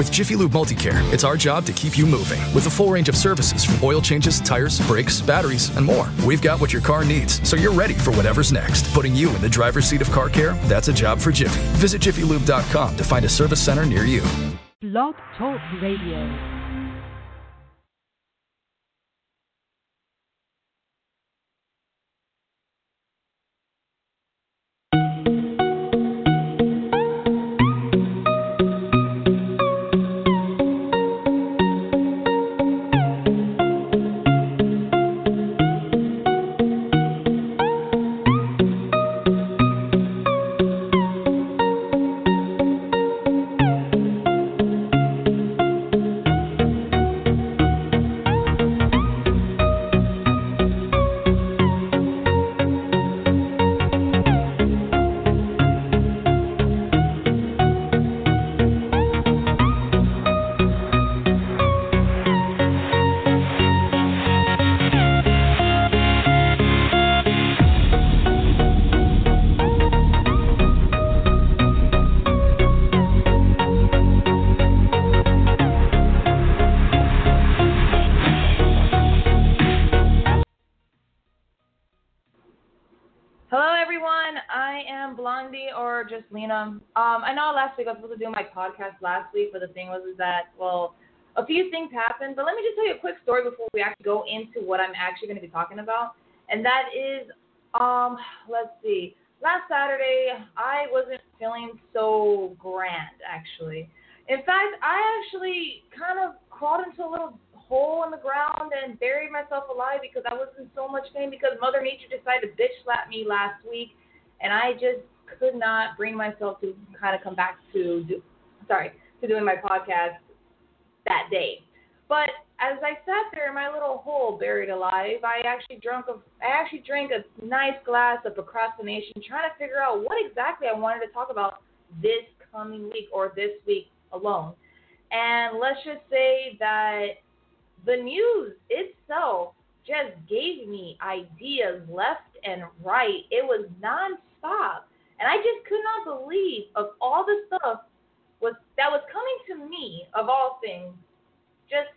With Jiffy Lube Multicare, it's our job to keep you moving. With a full range of services from oil changes, tires, brakes, batteries, and more. We've got what your car needs, so you're ready for whatever's next. Putting you in the driver's seat of car care, that's a job for Jiffy. Visit jiffylube.com to find a service center near you. Blog Talk Radio. Week. I was supposed to do my podcast last week, but the thing was is that well, a few things happened. But let me just tell you a quick story before we actually go into what I'm actually going to be talking about, and that is, um, let's see. Last Saturday, I wasn't feeling so grand actually. In fact, I actually kind of crawled into a little hole in the ground and buried myself alive because I was in so much pain because Mother Nature decided to bitch slap me last week, and I just could not bring myself to kind of come back to do, sorry to doing my podcast that day. But as I sat there in my little hole buried alive, I actually drank a I actually drank a nice glass of procrastination, trying to figure out what exactly I wanted to talk about this coming week or this week alone. And let's just say that the news itself just gave me ideas left and right. It was nonstop. And I just could not believe of all the stuff was that was coming to me of all things. Just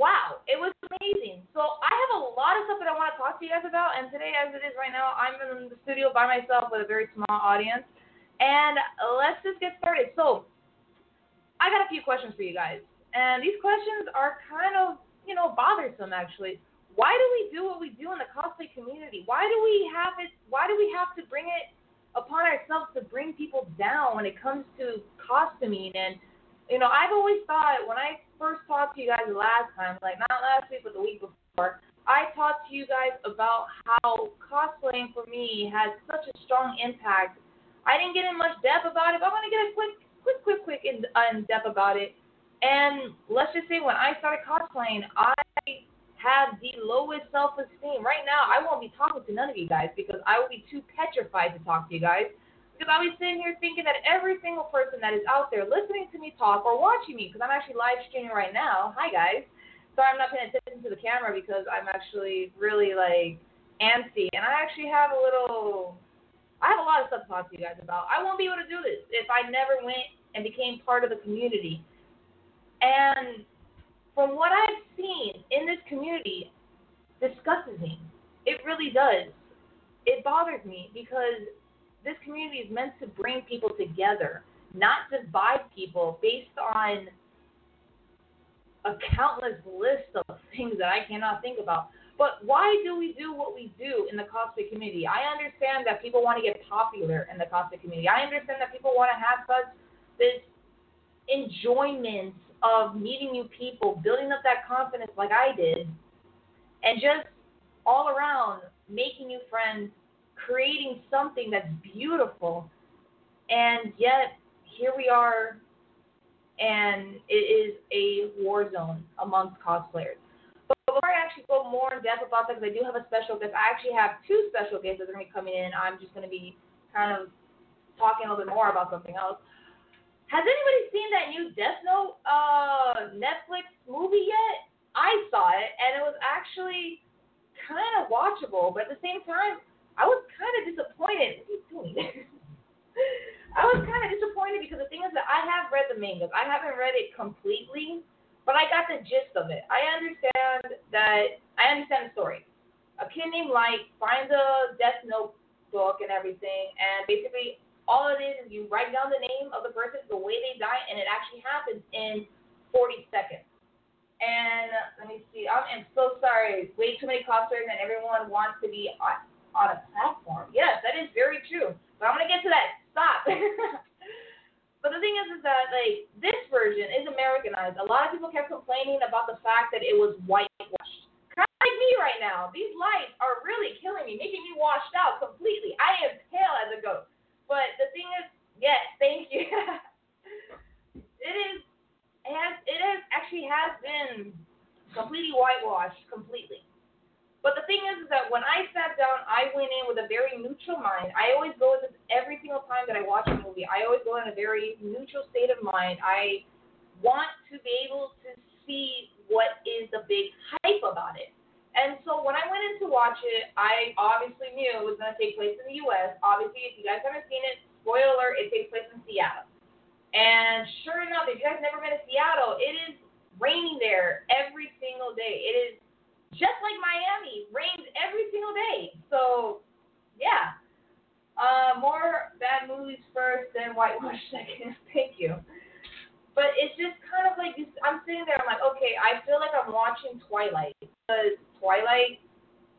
wow, it was amazing. So I have a lot of stuff that I want to talk to you guys about. And today, as it is right now, I'm in the studio by myself with a very small audience. And let's just get started. So I got a few questions for you guys. And these questions are kind of, you know, bothersome actually. Why do we do what we do in the cosplay community? Why do we have it why do we have to bring it upon ourselves to bring people down when it comes to costuming. And, you know, I've always thought when I first talked to you guys last time, like not last week, but the week before, I talked to you guys about how cosplaying for me has such a strong impact. I didn't get in much depth about it, but I'm going to get a quick, quick, quick, quick in, uh, in depth about it. And let's just say when I started cosplaying, I have the lowest self esteem. Right now, I won't be talking to none of you guys because I will be too petrified to talk to you guys. Because I'll be sitting here thinking that every single person that is out there listening to me talk or watching me, because I'm actually live streaming right now. Hi, guys. Sorry, I'm not paying attention to the camera because I'm actually really like antsy. And I actually have a little, I have a lot of stuff to talk to you guys about. I won't be able to do this if I never went and became part of the community. And from what I've seen in this community, disgusts me. It really does. It bothers me because this community is meant to bring people together, not divide people based on a countless list of things that I cannot think about. But why do we do what we do in the cosplay community? I understand that people want to get popular in the cosplay community. I understand that people want to have such this enjoyment of meeting new people, building up that confidence like I did, and just all around making new friends, creating something that's beautiful. And yet, here we are, and it is a war zone amongst cosplayers. But before I actually go more in depth about that, because I do have a special guest, I actually have two special guests that are going to be coming in. I'm just going to be kind of talking a little bit more about something else. Has anybody seen that new Death Note uh, Netflix movie yet? I saw it, and it was actually kind of watchable, but at the same time, I was kind of disappointed. What are you doing? I was kind of disappointed because the thing is that I have read the manga. I haven't read it completely, but I got the gist of it. I understand that I understand the story. A kid named Light finds a Death Note book and everything, and basically all it is is you write down the name of the person, the way they die, and it actually happens in 40 seconds. And let me see. I'm, I'm so sorry. Way too many cosplayers, and everyone wants to be on, on a platform. Yes, that is very true. But I'm gonna get to that. Stop. but the thing is, is that like this version is Americanized. A lot of people kept complaining about the fact that it was whitewashed. Kind of like me right now. These lights are really killing me, making me washed out completely. I am pale as a ghost. But the thing is, yes, thank you. it is it has it has actually has been completely whitewashed completely. But the thing is, is that when I sat down, I went in with a very neutral mind. I always go into every single time that I watch a movie. I always go in a very neutral state of mind. I want to be able to see what is the big hype about it. And so when I went in to watch it, I obviously knew it was going to take place in the U.S. Obviously, if you guys haven't seen it, spoiler alert, it takes place in Seattle. And sure enough, if you guys never been to Seattle, it is raining there every single day. It is just like Miami, rains every single day. So, yeah. Uh, more bad movies first, then whitewash second. Thank you. But it's just kind of like I'm sitting there. I'm like, okay, I feel like I'm watching Twilight because Twilight.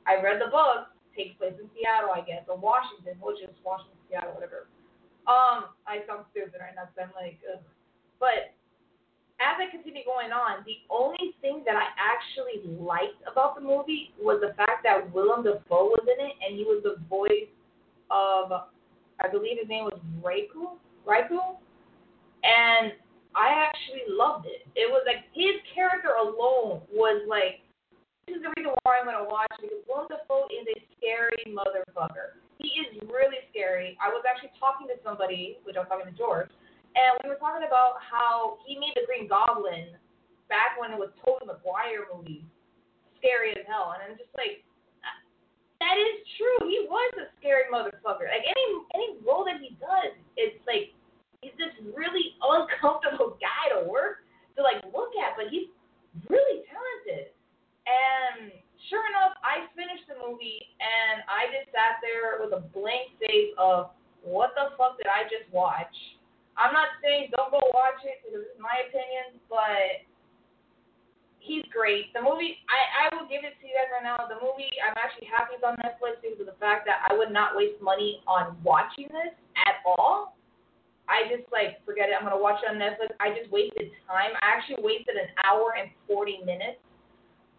I read the book. Takes place in Seattle, I guess, or Washington, which is Washington, Seattle, whatever. Um, I sound stupid right now because I'm like, ugh. but as I continue going on, the only thing that I actually liked about the movie was the fact that Willem Dafoe was in it, and he was the voice of, I believe his name was Raikou, Raikou, and I actually loved it. It was like his character alone was like, this is the reason why I'm gonna watch because Dafoe is a scary motherfucker. He is really scary. I was actually talking to somebody, which I'm talking to George, and we were talking about how he made the Green Goblin back when it was Tobey Maguire movie scary as hell, and I'm just like, that is true. He was a scary motherfucker. Like any any role that he does, it's like he's this really uncomfortable guy to work to like look at, but he's really talented. And sure enough, I finished the movie and I just sat there with a blank face of what the fuck did I just watch? I'm not saying don't go watch it because it's my opinion, but he's great. The movie, I, I will give it to you guys right now. The movie, I'm actually happy it's on Netflix because of the fact that I would not waste money on watching this at all. I just like forget it. I'm gonna watch it on Netflix. I just wasted time. I actually wasted an hour and 40 minutes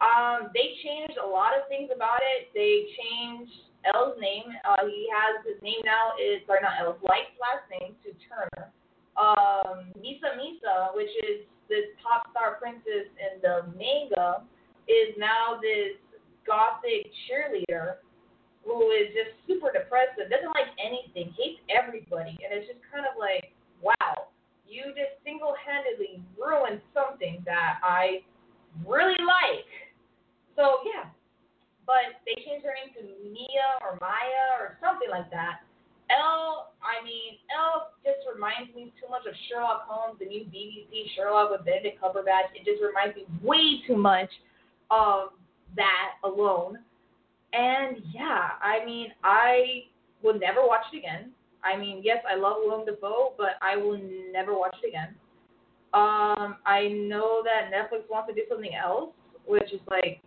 um, they changed a lot of things about it. They changed L's name. Uh, he has his name now is sorry not L's Light's last name to Turner. Um, Misa Misa, which is this pop star princess in the manga, is now this gothic cheerleader who is just super depressive, doesn't like anything, hates everybody, and it's just kind of like, wow, you just single handedly ruined something that I really like. So yeah, but they changed her name to Maya or something like that. L, I mean, L just reminds me too much of Sherlock Holmes, the new BBC Sherlock with Benedict Cumberbatch. It just reminds me way too much of that alone. And yeah, I mean, I will never watch it again. I mean, yes, I love Willem Dafoe, but I will never watch it again. Um, I know that Netflix wants to do something else, which is like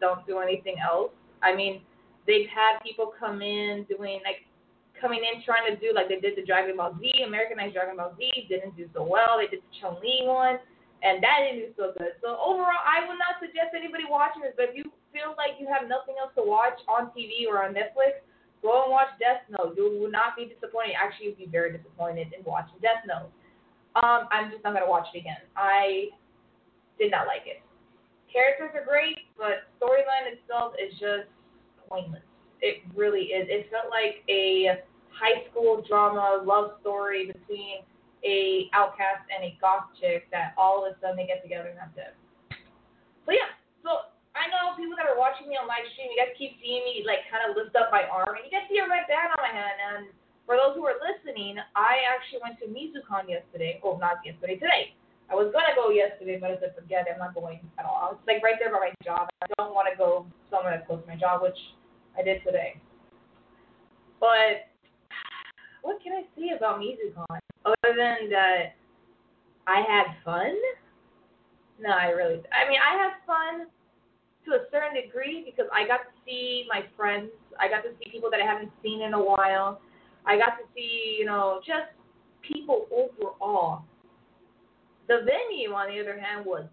don't do anything else. I mean, they've had people come in doing like coming in trying to do like they did the Dragon Ball Z, Americanized Dragon Ball Z, didn't do so well. They did the Chun Li one, and that didn't do so good. So overall, I would not suggest anybody watching this. But if you feel like you have nothing else to watch on TV or on Netflix, go and watch Death Note. You will not be disappointed. Actually, you'll be very disappointed in watching Death Note. Um, I'm just not gonna watch it again. I did not like it. Characters are great, but storyline itself is just pointless. It really is. It felt like a high school drama love story between a outcast and a goth chick that all of a sudden they get together and that's it. So yeah, so I know people that are watching me on live stream, you guys keep seeing me like kind of lift up my arm, and you guys see a red band on my hand, and for those who are listening, I actually went to MizuCon yesterday. Oh, not yesterday, today. I was gonna go yesterday, but I said forget it. I'm not going at all. It's like right there by my job. I don't want to go somewhere that's close to my job, which I did today. But what can I say about MizuCon other than that I had fun? No, I really. I mean, I had fun to a certain degree because I got to see my friends. I got to see people that I haven't seen in a while. I got to see, you know, just people overall. The venue, on the other hand, was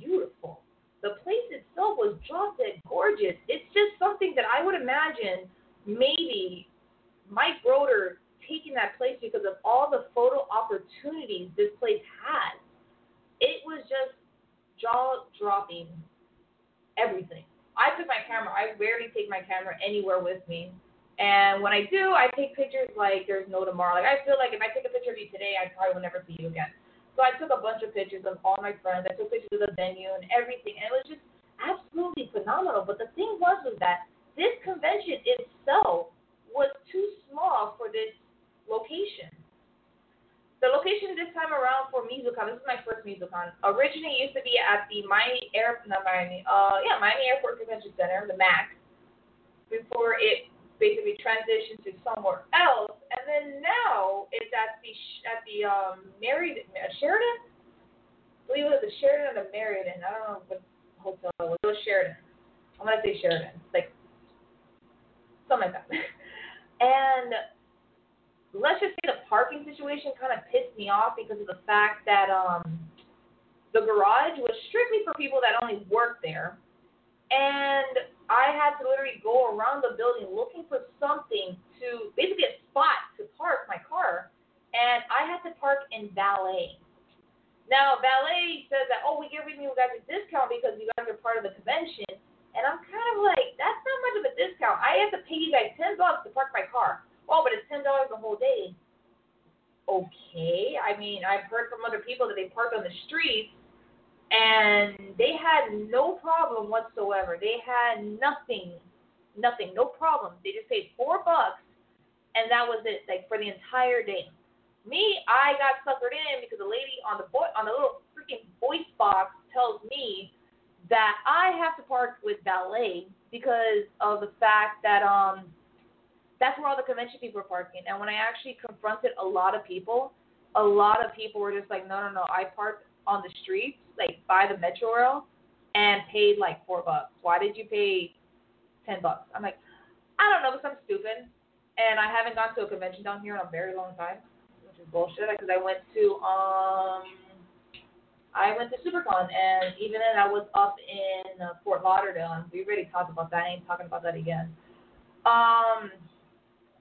beautiful. The place itself was drop dead gorgeous. It's just something that I would imagine maybe Mike Broder taking that place because of all the photo opportunities this place had. It was just jaw dropping everything. I took my camera. I rarely take my camera anywhere with me. And when I do, I take pictures like there's no tomorrow. Like I feel like if I take a picture of you today, I probably will never see you again. So I took a bunch of pictures of all my friends. I took pictures of the venue and everything, and it was just absolutely phenomenal. But the thing was was that this convention itself was too small for this location. The location this time around for MizuCon, this is my first MizuCon. Originally used to be at the Miami Air, not Miami, uh, yeah, Miami Airport Convention Center, the MAC. Before it basically transitioned to somewhere else, and then now it's at the at the um Marriott uh, Sheraton. I believe it was the Sheraton or the Marriott. I don't know what hotel it was. It was Sheraton. I'm gonna say Sheraton, like something like that. and let's just say the parking situation kind of pissed me off because of the fact that um the garage was strictly for people that only work there, and I had to literally go around the building looking for something to basically a spot to park my car, and I had to park in valet. Now, valet says that, oh, we giving you guys a discount because you guys are part of the convention. And I'm kind of like, that's not much of a discount. I have to pay you guys 10 bucks to park my car. Oh, but it's $10 the whole day. Okay. I mean, I've heard from other people that they park on the streets and they had no problem whatsoever. They had nothing, nothing, no problem. They just paid four bucks, and that was it, like for the entire day. Me, I got suckered in because the lady on the boy on the little freaking voice box tells me that I have to park with valet because of the fact that um that's where all the convention people are parking. And when I actually confronted a lot of people, a lot of people were just like, no, no, no, I parked on the streets, like by the metro rail, and paid like four bucks. Why did you pay ten bucks? I'm like, I don't know, because I'm stupid, and I haven't gone to a convention down here in a very long time, which is bullshit. Because I went to um, I went to SuperCon, and even then I was up in uh, Fort Lauderdale, and we already talked about that. I ain't talking about that again. Um,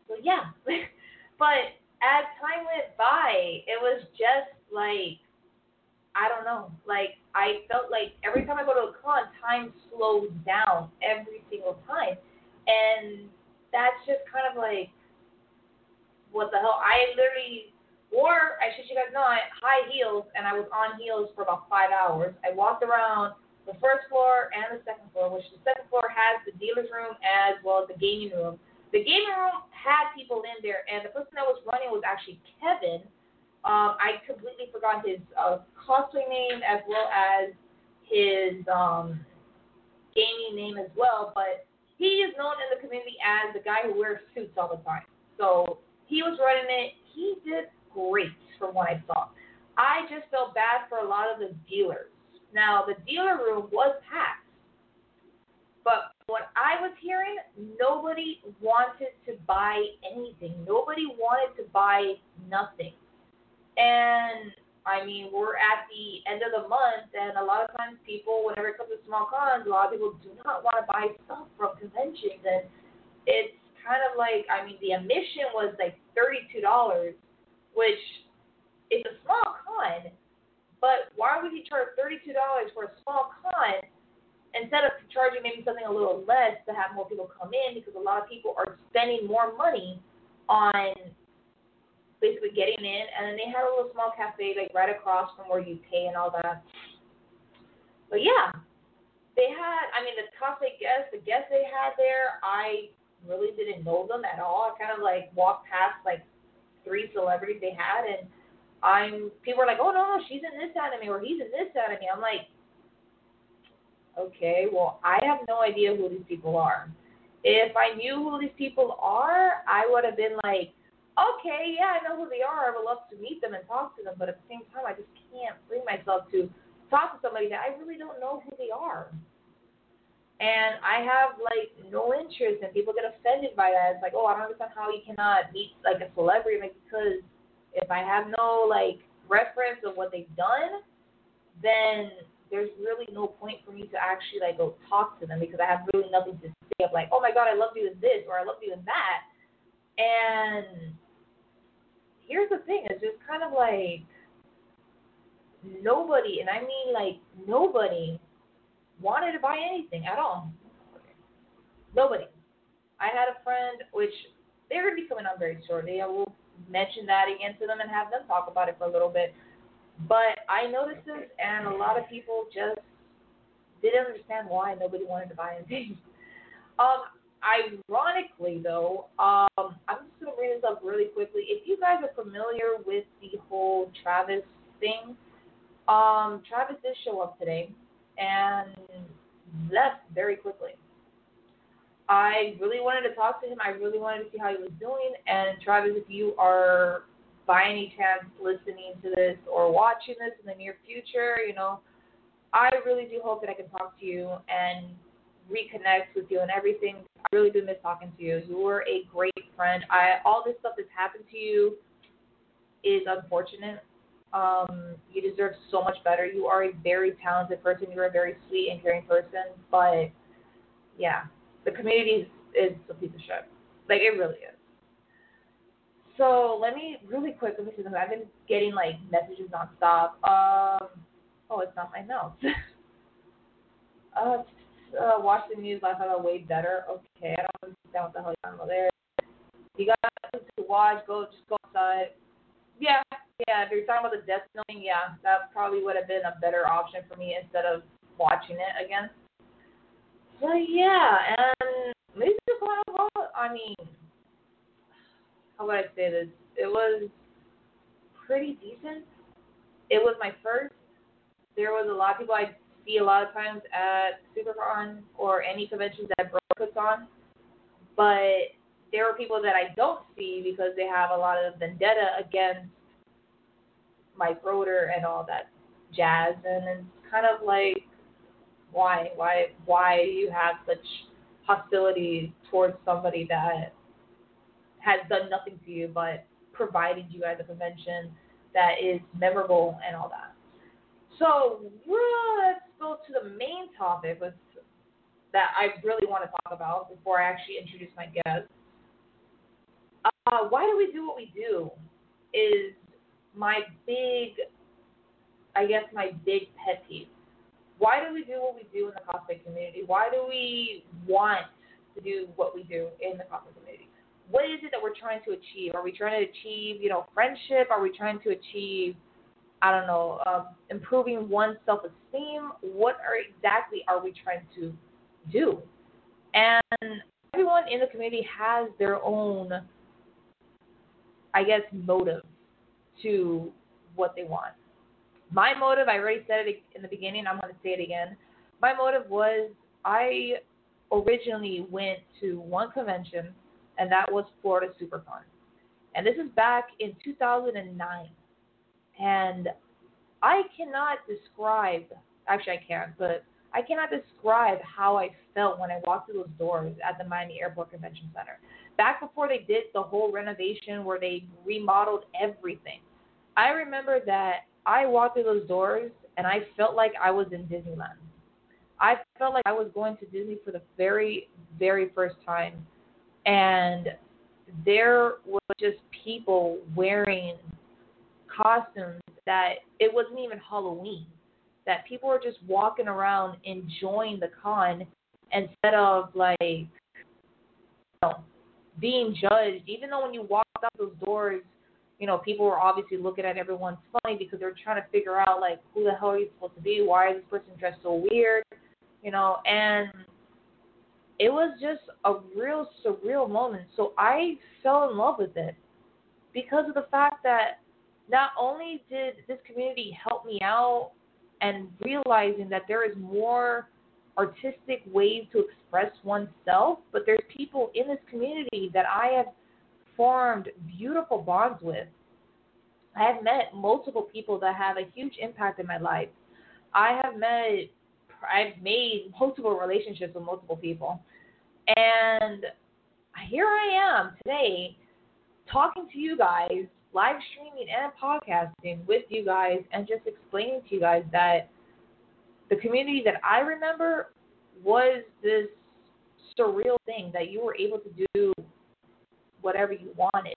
so yeah, but as time went by, it was just like I don't know. Like I felt like every time I go to a con, time slows down every single time, and that's just kind of like what the hell. I literally wore, I should you guys know, high heels, and I was on heels for about five hours. I walked around the first floor and the second floor, which the second floor has the dealer's room as well as the gaming room. The gaming room had people in there, and the person that was running was actually Kevin um, I completely forgot his uh, cosplay name as well as his um, gaming name as well, but he is known in the community as the guy who wears suits all the time. So he was running it. He did great from what I saw. I just felt bad for a lot of the dealers. Now, the dealer room was packed, but what I was hearing, nobody wanted to buy anything. Nobody wanted to buy nothing. And I mean, we're at the end of the month, and a lot of times people, whenever it comes to small cons, a lot of people do not want to buy stuff from conventions, and it's kind of like, I mean, the admission was like thirty-two dollars, which is a small con, but why would you charge thirty-two dollars for a small con instead of charging maybe something a little less to have more people come in? Because a lot of people are spending more money on basically getting in, and then they had a little small cafe like right across from where you pay and all that. But yeah, they had. I mean, the cafe guests, the guests they had there, I really didn't know them at all. I kind of like walked past like three celebrities they had, and I'm people are like, oh no, no, she's in this anime or he's in this anime. I'm like, okay, well I have no idea who these people are. If I knew who these people are, I would have been like, okay, yeah, I know who they are. I would love to meet them and talk to them, but at the same time, I just can't bring myself to talk to somebody that I really don't know who they are. And I have like no interest, and people get offended by that. It's like, oh, I don't understand how you cannot meet like a celebrity, like because if I have no like reference of what they've done, then there's really no point for me to actually like go talk to them because I have really nothing to say of like, oh my god, I love you in this or I love you in that. And here's the thing, it's just kind of like nobody, and I mean like nobody wanted to buy anything at all. Nobody. I had a friend, which they're going to be coming on very shortly. I will mention that again to them and have them talk about it for a little bit. But I noticed this, and a lot of people just didn't understand why nobody wanted to buy anything. Um, ironically, though, um, I'm just going to bring this up really quickly. If you guys are familiar with the whole Travis thing, um, Travis did show up today and left very quickly. I really wanted to talk to him. I really wanted to see how he was doing. And Travis, if you are by any chance listening to this or watching this in the near future, you know, I really do hope that I can talk to you and reconnect with you and everything. I really do miss talking to you. You were a great friend. I all this stuff that's happened to you is unfortunate. Um, you deserve so much better. You are a very talented person. You're a very sweet and caring person. But yeah, the community is, is a piece of shit. Like it really is. So let me really quick. Let me see. I've been getting like messages nonstop. Um, oh, it's not my notes. uh, uh, watch the news last night. Way better. Okay, I don't understand what the hell you're talking about there. You got to watch. Go, just go outside. Yeah, yeah, if you're talking about the Death Note, yeah, that probably would have been a better option for me instead of watching it again. So yeah, and maybe the final I mean, how would I say this? It was pretty decent. It was my first. There was a lot of people I see a lot of times at SuperCon or any conventions that Bro puts on, but there are people that I don't see because they have a lot of vendetta against Mike Broder and all that jazz, and it's kind of like why, why, why do you have such hostility towards somebody that has done nothing to you but provided you at the convention that is memorable and all that. So let's go to the main topic with, that I really want to talk about before I actually introduce my guest. Uh, why do we do what we do? Is my big, I guess, my big pet peeve. Why do we do what we do in the cosplay community? Why do we want to do what we do in the cosplay community? What is it that we're trying to achieve? Are we trying to achieve, you know, friendship? Are we trying to achieve, I don't know, um, improving one's self-esteem? What are exactly are we trying to do? And everyone in the community has their own, I guess, motive to what they want. My motive, I already said it in the beginning, I'm going to say it again. My motive was I originally went to one convention, and that was Florida SuperCon. And this is back in 2009. And I cannot describe, actually, I can, but I cannot describe how I felt when I walked through those doors at the Miami Airport Convention Center. Back before they did the whole renovation where they remodeled everything. I remember that I walked through those doors and I felt like I was in Disneyland. I felt like I was going to Disney for the very, very first time. And there were just people wearing costumes that it wasn't even Halloween. That people were just walking around enjoying the con instead of like you know, being judged. Even though when you walk out those doors, you know, people were obviously looking at everyone funny because they're trying to figure out like who the hell are you supposed to be? Why is this person dressed so weird? You know, and it was just a real surreal moment. So I fell in love with it. because of the fact that not only did this community help me out and realizing that there is more artistic ways to express oneself, but there's people in this community that I have formed beautiful bonds with. I have met multiple people that have a huge impact in my life. I have met, I've made multiple relationships with multiple people. And here I am today talking to you guys, live streaming and podcasting with you guys, and just explaining to you guys that the community that I remember was this surreal thing that you were able to do whatever you wanted.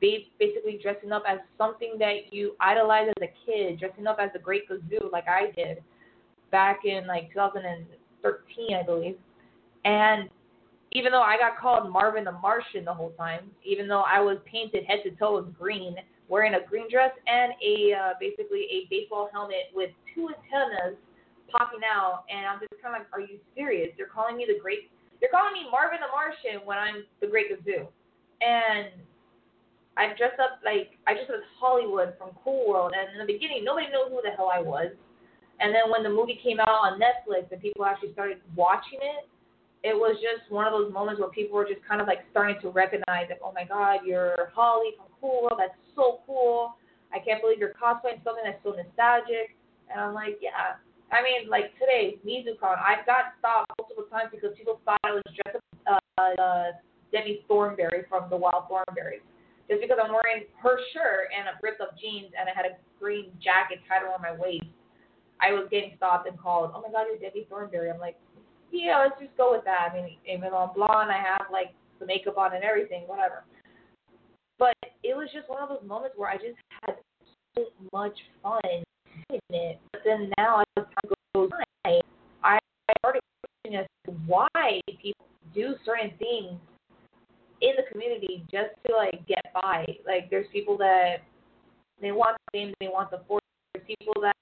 Basically, dressing up as something that you idolized as a kid, dressing up as the Great Gazoo, like I did back in like 2013, I believe. And even though I got called Marvin the Martian the whole time, even though I was painted head to toe in green, wearing a green dress and a uh, basically a baseball helmet with two antennas popping out, and I'm just kind of like, are you serious? They're calling me the great. They're calling me Marvin the Martian when I'm the Great Gazoo, and I dressed up like I dressed up as Holli Would from Cool World, and in the beginning nobody knew who the hell I was, and then when the movie came out on Netflix and people actually started watching it, it was just one of those moments where people were just kind of like starting to recognize like, oh my God, you're Holly from Cool World. That's so cool. I can't believe you're cosplaying something that's so nostalgic. And I'm like, yeah, I mean, like today, MizuCon, I got stopped multiple times because people thought I was dressed up uh, uh, Debbie Thornberry from the Wild Thornberries. Just because I'm wearing her shirt and a ripped up jeans and I had a green jacket tied around my waist, I was getting stopped and called, oh my god, you're Debbie Thornberry. I'm like, yeah, let's just go with that. I mean, even though I'm blonde, I have like the makeup on and everything, whatever. But it was just one of those moments where I just had so much fun in it. But then now, as time goes by, I started questioning as to why people do certain things in the community just to like get by. Like there's people that they want the fame, they want the force. There's people that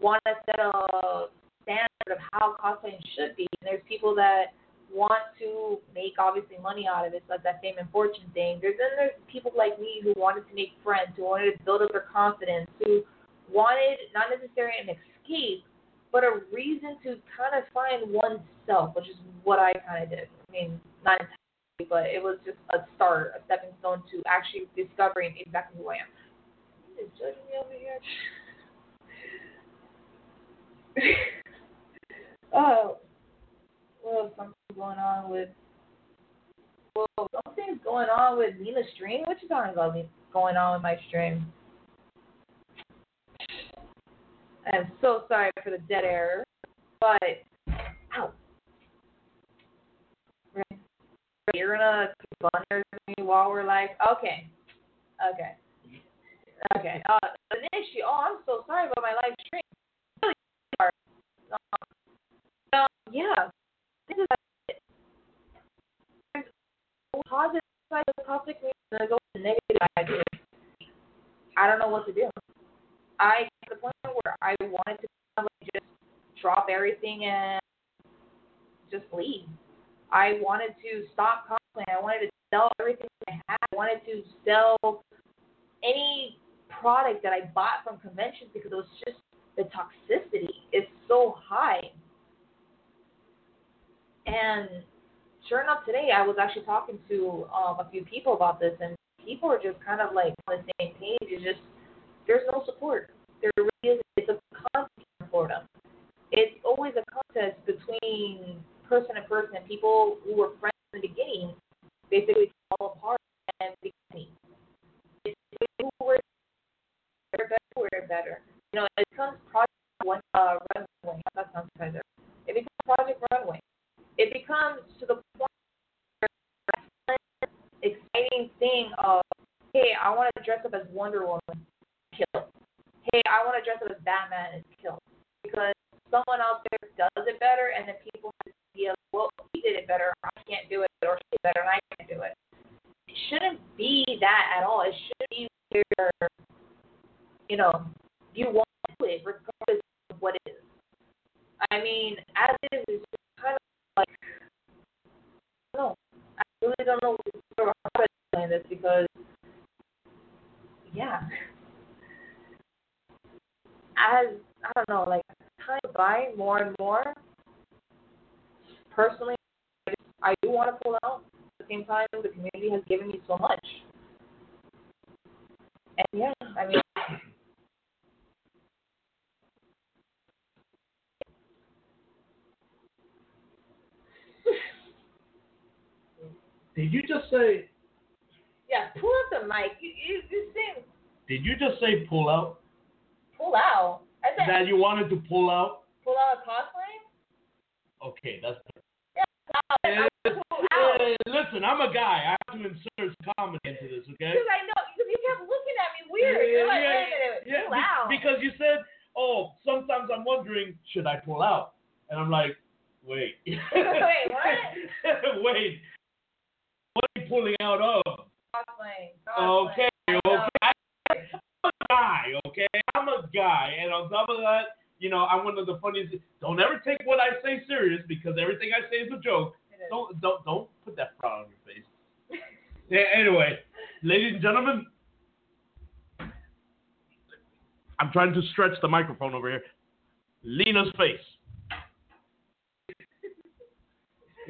want to set a standard of how cosplaying should be. And there's people that want to make obviously money out of it, so like that fame and fortune thing. There's then there's people like me who wanted to make friends, who wanted to build up their confidence, who wanted not necessarily an escape, but a reason to kind of find oneself, which is what I kind of did. I mean, not entirely, but it was just a start, a stepping stone to actually discovering exactly who I am. Judging me over here? oh, well, something going on with. Well, something's going on with Nina's stream. What you talking about? Going on with my stream? I'm so sorry for the dead air, but ow. You're gonna keep on with me while we're like, okay, okay, okay. Uh, an issue. Oh, I'm so sorry about my live stream. Really sorry. Um, yeah, this is positive side of toxic there's also negative side. I don't know what to do. I to the point where I wanted to just drop everything and just leave. I wanted to stop cosplaying. I wanted to sell everything I had. I wanted to sell any product that I bought from conventions because it was just the toxicity is so high. And sure enough, today I was actually talking to um, a few people about this, and people are just kind of like on the same page. It's just there's no support. There really is. It's a contest in Florida. It's always a contest between person and person, people who were friends in the beginning basically fall apart and become It's who were better, were better. You know, it becomes project uh, runway. That sounds better. It becomes project runway. It becomes to the point where exciting thing of, hey, I want to dress up as Wonder Woman killed. Hey, I want to dress up as Batman and kill. Because someone out there does it better, and then people have the idea, well, he did it better, I can't do it, or she did better, and I can't do it. It shouldn't be that at all. It should be where, you know, you want to do it regardless of what it is. I mean, as is, it's kind of no, I really don't know how to explain this because, yeah, as I don't know, like time by more and more. Personally, I, I do want to pull out. At the same time, the community has given me so much, and yeah, I mean. Did you just say? yeah, pull up the mic. You, you, you say Did you just say pull out? pull out. I said That you wanted to pull out? pull out a cosplay. Okay, that's. Yeah, listen, I'm a guy. I have to insert comedy into this, okay? Because I know, because you kept looking at me weird. You're like, wait a minute, yeah, pull be- out. Because you said, oh, sometimes I'm wondering, should I pull out? And I'm like, wait. Wait, what? wait. What are you pulling out of? Okay, okay. I'm a guy, okay? I'm a guy. And on top of that, you know, I'm one of the funniest. Don't ever take what I say serious because everything I say is a joke. Is. Don't don't don't put that frown on your face. Yeah, anyway, ladies and gentlemen, I'm trying to stretch the microphone over here. Lina's face.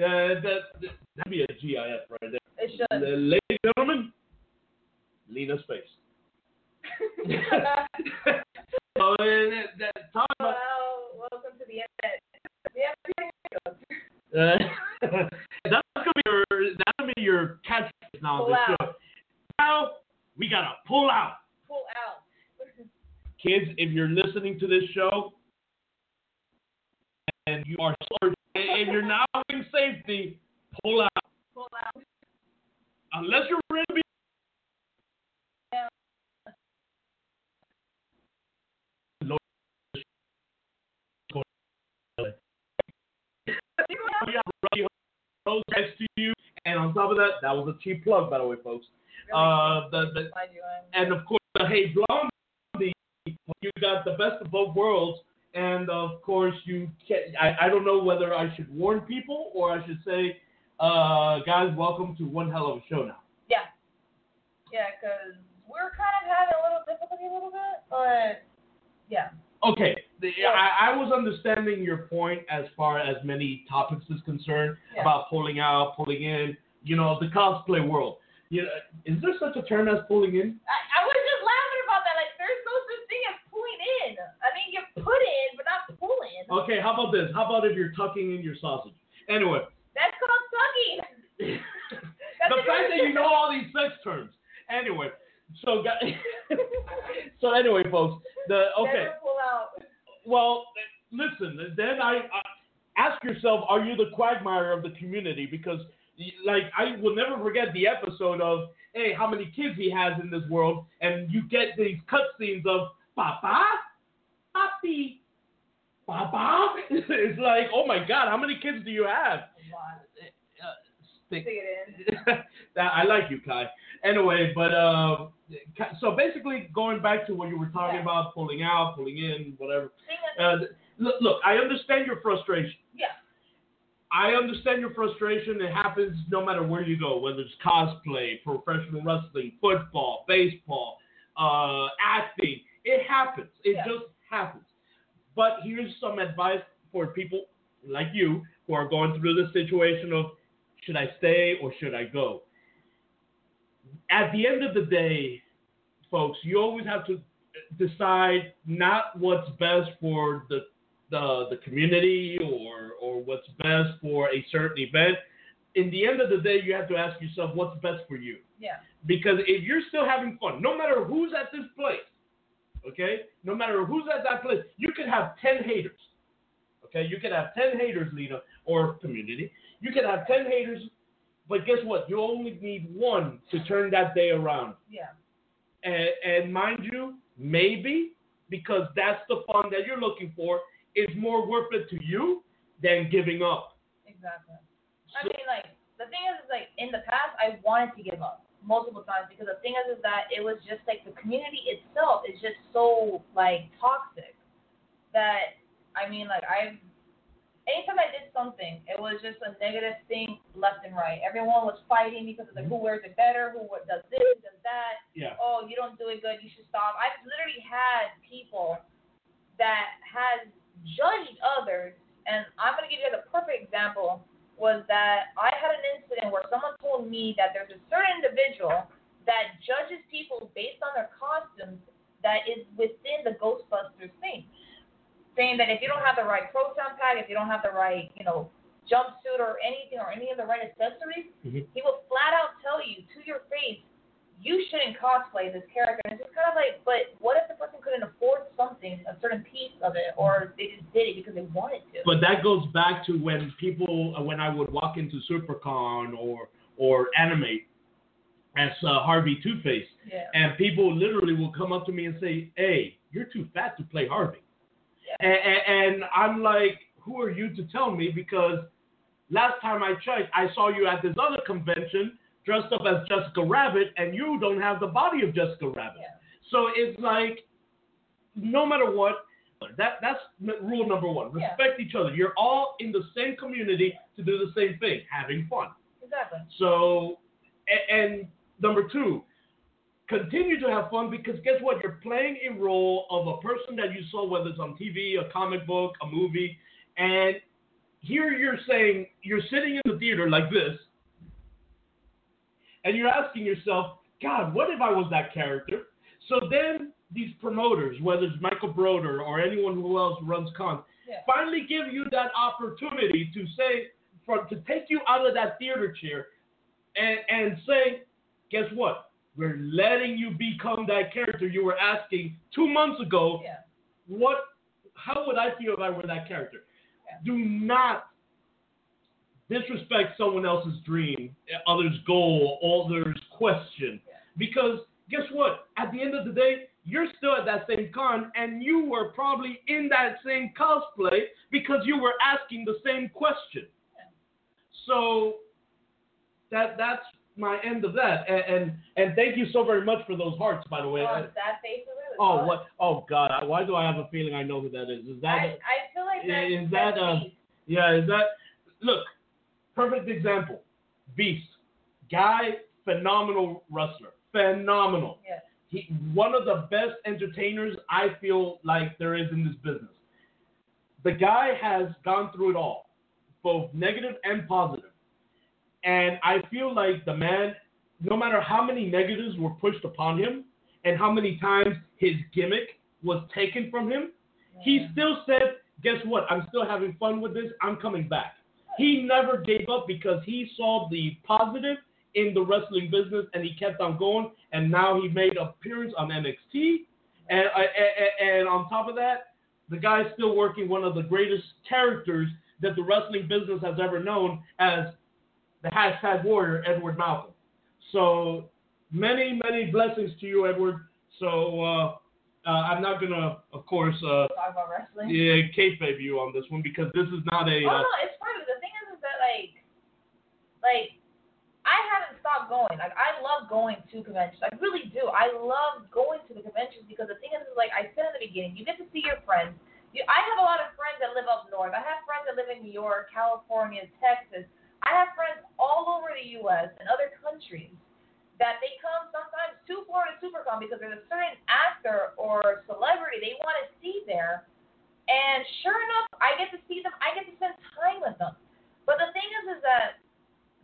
Uh, that, that, that'd be a GIF right there. It Uh, should. ladies and gentlemen, Lina's face. so, uh, that, that, talk about, well, welcome to the internet. Uh, that's gonna be your that's gonna be your catchphrase now. Pull this out. show. Now we gotta pull out. pull out. kids, if you're listening to this show and you are and you're not in safety, pull out. Pull out. Unless you're ready to be. Rose next to you, and on top of that, that was a cheap plug, by the way, folks. Uh, the, the, Mind you, I'm- and of course, the Hey Blondie, you got the best of both worlds. And of course, you can I, I don't know whether I should warn people or I should say, uh, guys, welcome to one hell of a show now. Yeah. Yeah, because we're kind of having a little difficulty a little bit, but yeah. Okay, the, I, I was understanding your point as far as many topics is concerned Yeah. about pulling out, pulling in, you know, the cosplay world. You know, is there such a term as pulling in? I, I was just laughing about that. Like, there's no such thing as pulling in. I mean, you put in, but not pulling. Okay, how about this? How about if you're tucking in your sausage? Anyway, That's called tucking. The fact that you know all these sex terms. Anyway, so guys, so anyway, folks, the okay. Pull. Well, listen. Then I, I ask yourself: Are you the quagmire of the community? Because, like, I will never forget the episode of, "Hey, how many kids he has in this world?" And you get these cutscenes of "Papa, Papi, Papa." It's like, oh my God, how many kids do you have? A. Uh, stick Stick it in. that I like you, Kai. Anyway, but uh, so basically, going back to what you were talking Yeah. about, pulling out, pulling in, whatever. Uh, look, look, I understand your frustration. yeah. I understand your frustration. It happens no matter where you go, whether it's cosplay, professional wrestling, football, baseball, uh, acting. It happens. It Yeah. just happens. But here's some advice for people like you who are going through the situation of should I stay or should I go? At the end of the day, folks, you always have to decide not what's best for the the, the community or or what's best for a certain event. In the end of the day, you have to ask yourself what's best for you. Yeah. Because if you're still having fun, no matter who's at this place, okay, no matter who's at that place, you could have 10 haters. Okay, you could have 10 haters, Lina, or community. You could have 10 haters, but guess what? You only need one to turn that day around. Yeah. And, and mind you, maybe because that's the fun that you're looking for, is more worth it to you than giving up. Exactly. I mean, like the thing is, is like in the past, I wanted to give up multiple times because the thing is, is that it was just like the community itself is just so like toxic that I mean, like I've anytime I did something, it was just a negative thing left and right. Everyone was fighting because of like mm-hmm. who wears it better, who does this, does that. Yeah. Oh, you don't do it good, you should stop. I've literally had people that has judged others, and I'm gonna give you a perfect example. Was that I had an incident where someone told me that there's a certain individual that judges people based on their costumes that is within the Ghostbusters thing, saying that if you don't have the right proton pack, if you don't have the right, you know, jumpsuit or anything or any of the right accessories, Mhm. he will flat out tell you to your face, you shouldn't cosplay this character. And it's just kind of like, but what if the person couldn't afford something, a certain piece of it, or they just did it because they wanted to? But that goes back to when people, uh, when I would walk into SuperCon or or Animate as uh, Harvey Two Face, yeah. and people literally will come up to me and say, "Hey, you're too fat to play Harvey,". And, and, and I'm like, "Who are you to tell me?" Because last time I checked, I saw you at this other convention dressed up as Jessica Rabbit, and you don't have the body of Jessica Rabbit. Yeah. So it's like, no matter what, that that's rule number one. Yeah. Respect each other. You're all in the same community to do the same thing, having fun. Exactly. So, a- and number two, continue to have fun because guess what? You're playing a role of a person that you saw, whether it's on TV, a comic book, a movie, and here you're saying you're sitting in the theater like this, and you're asking yourself, God, what if I was that character? So then these promoters, whether it's Michael Broder or anyone who else runs cons, Yeah. finally give you that opportunity to say, for, to take you out of that theater chair and, and say, guess what? We're letting you become that character you were asking two months ago. Yeah. What? How would I feel if I were that character? Yeah. Do not disrespect someone else's dream, others' goal, others' question. Yeah. Because guess what? At the end of the day, you're still at that same con, and you were probably in that same cosplay because you were asking the same question. So that that's my end of that. And, and and thank you so very much for those hearts, by the way. Oh, that face oh what? Oh God! Why do I have a feeling I know who that is? Is that? I, I feel like that. is that uh, yeah? Is that? Look, perfect example. Beast, guy, phenomenal wrestler, phenomenal. Yeah. He one of the best entertainers I feel like there is in this business. The guy has gone through it all, both negative and positive. And I feel like the man, no matter how many negatives were pushed upon him and how many times his gimmick was taken from him, he still said, Guess what? I'm still having fun with this. I'm coming back. He never gave up because he saw the positive in the wrestling business and he kept on going. And now he made appearance on NXT. And, uh, and, and on top of that, the guy's still working one of the greatest characters that the wrestling business has ever known as the hashtag warrior, Edward Malcolm. So many, many blessings to you, Edward. So uh, uh, I'm not going to, of course, uh, Talk about wrestling. yeah, kayfabe you on this one because this is not a. Oh Uh, no, it's fine. The thing is, is that like, like, I haven't stopped going. Like, I love going to conventions. I really do. I love going to the conventions because the thing is, is like I said in the beginning, you get to see your friends. You, I have a lot of friends that live up north. I have friends that live in New York, California, Texas. I have friends all over the U.S. and other countries that they come sometimes to Florida SuperCon because there's a certain actor or celebrity they want to see there. And sure enough, I get to see them. I get to spend time with them. But the thing is, is that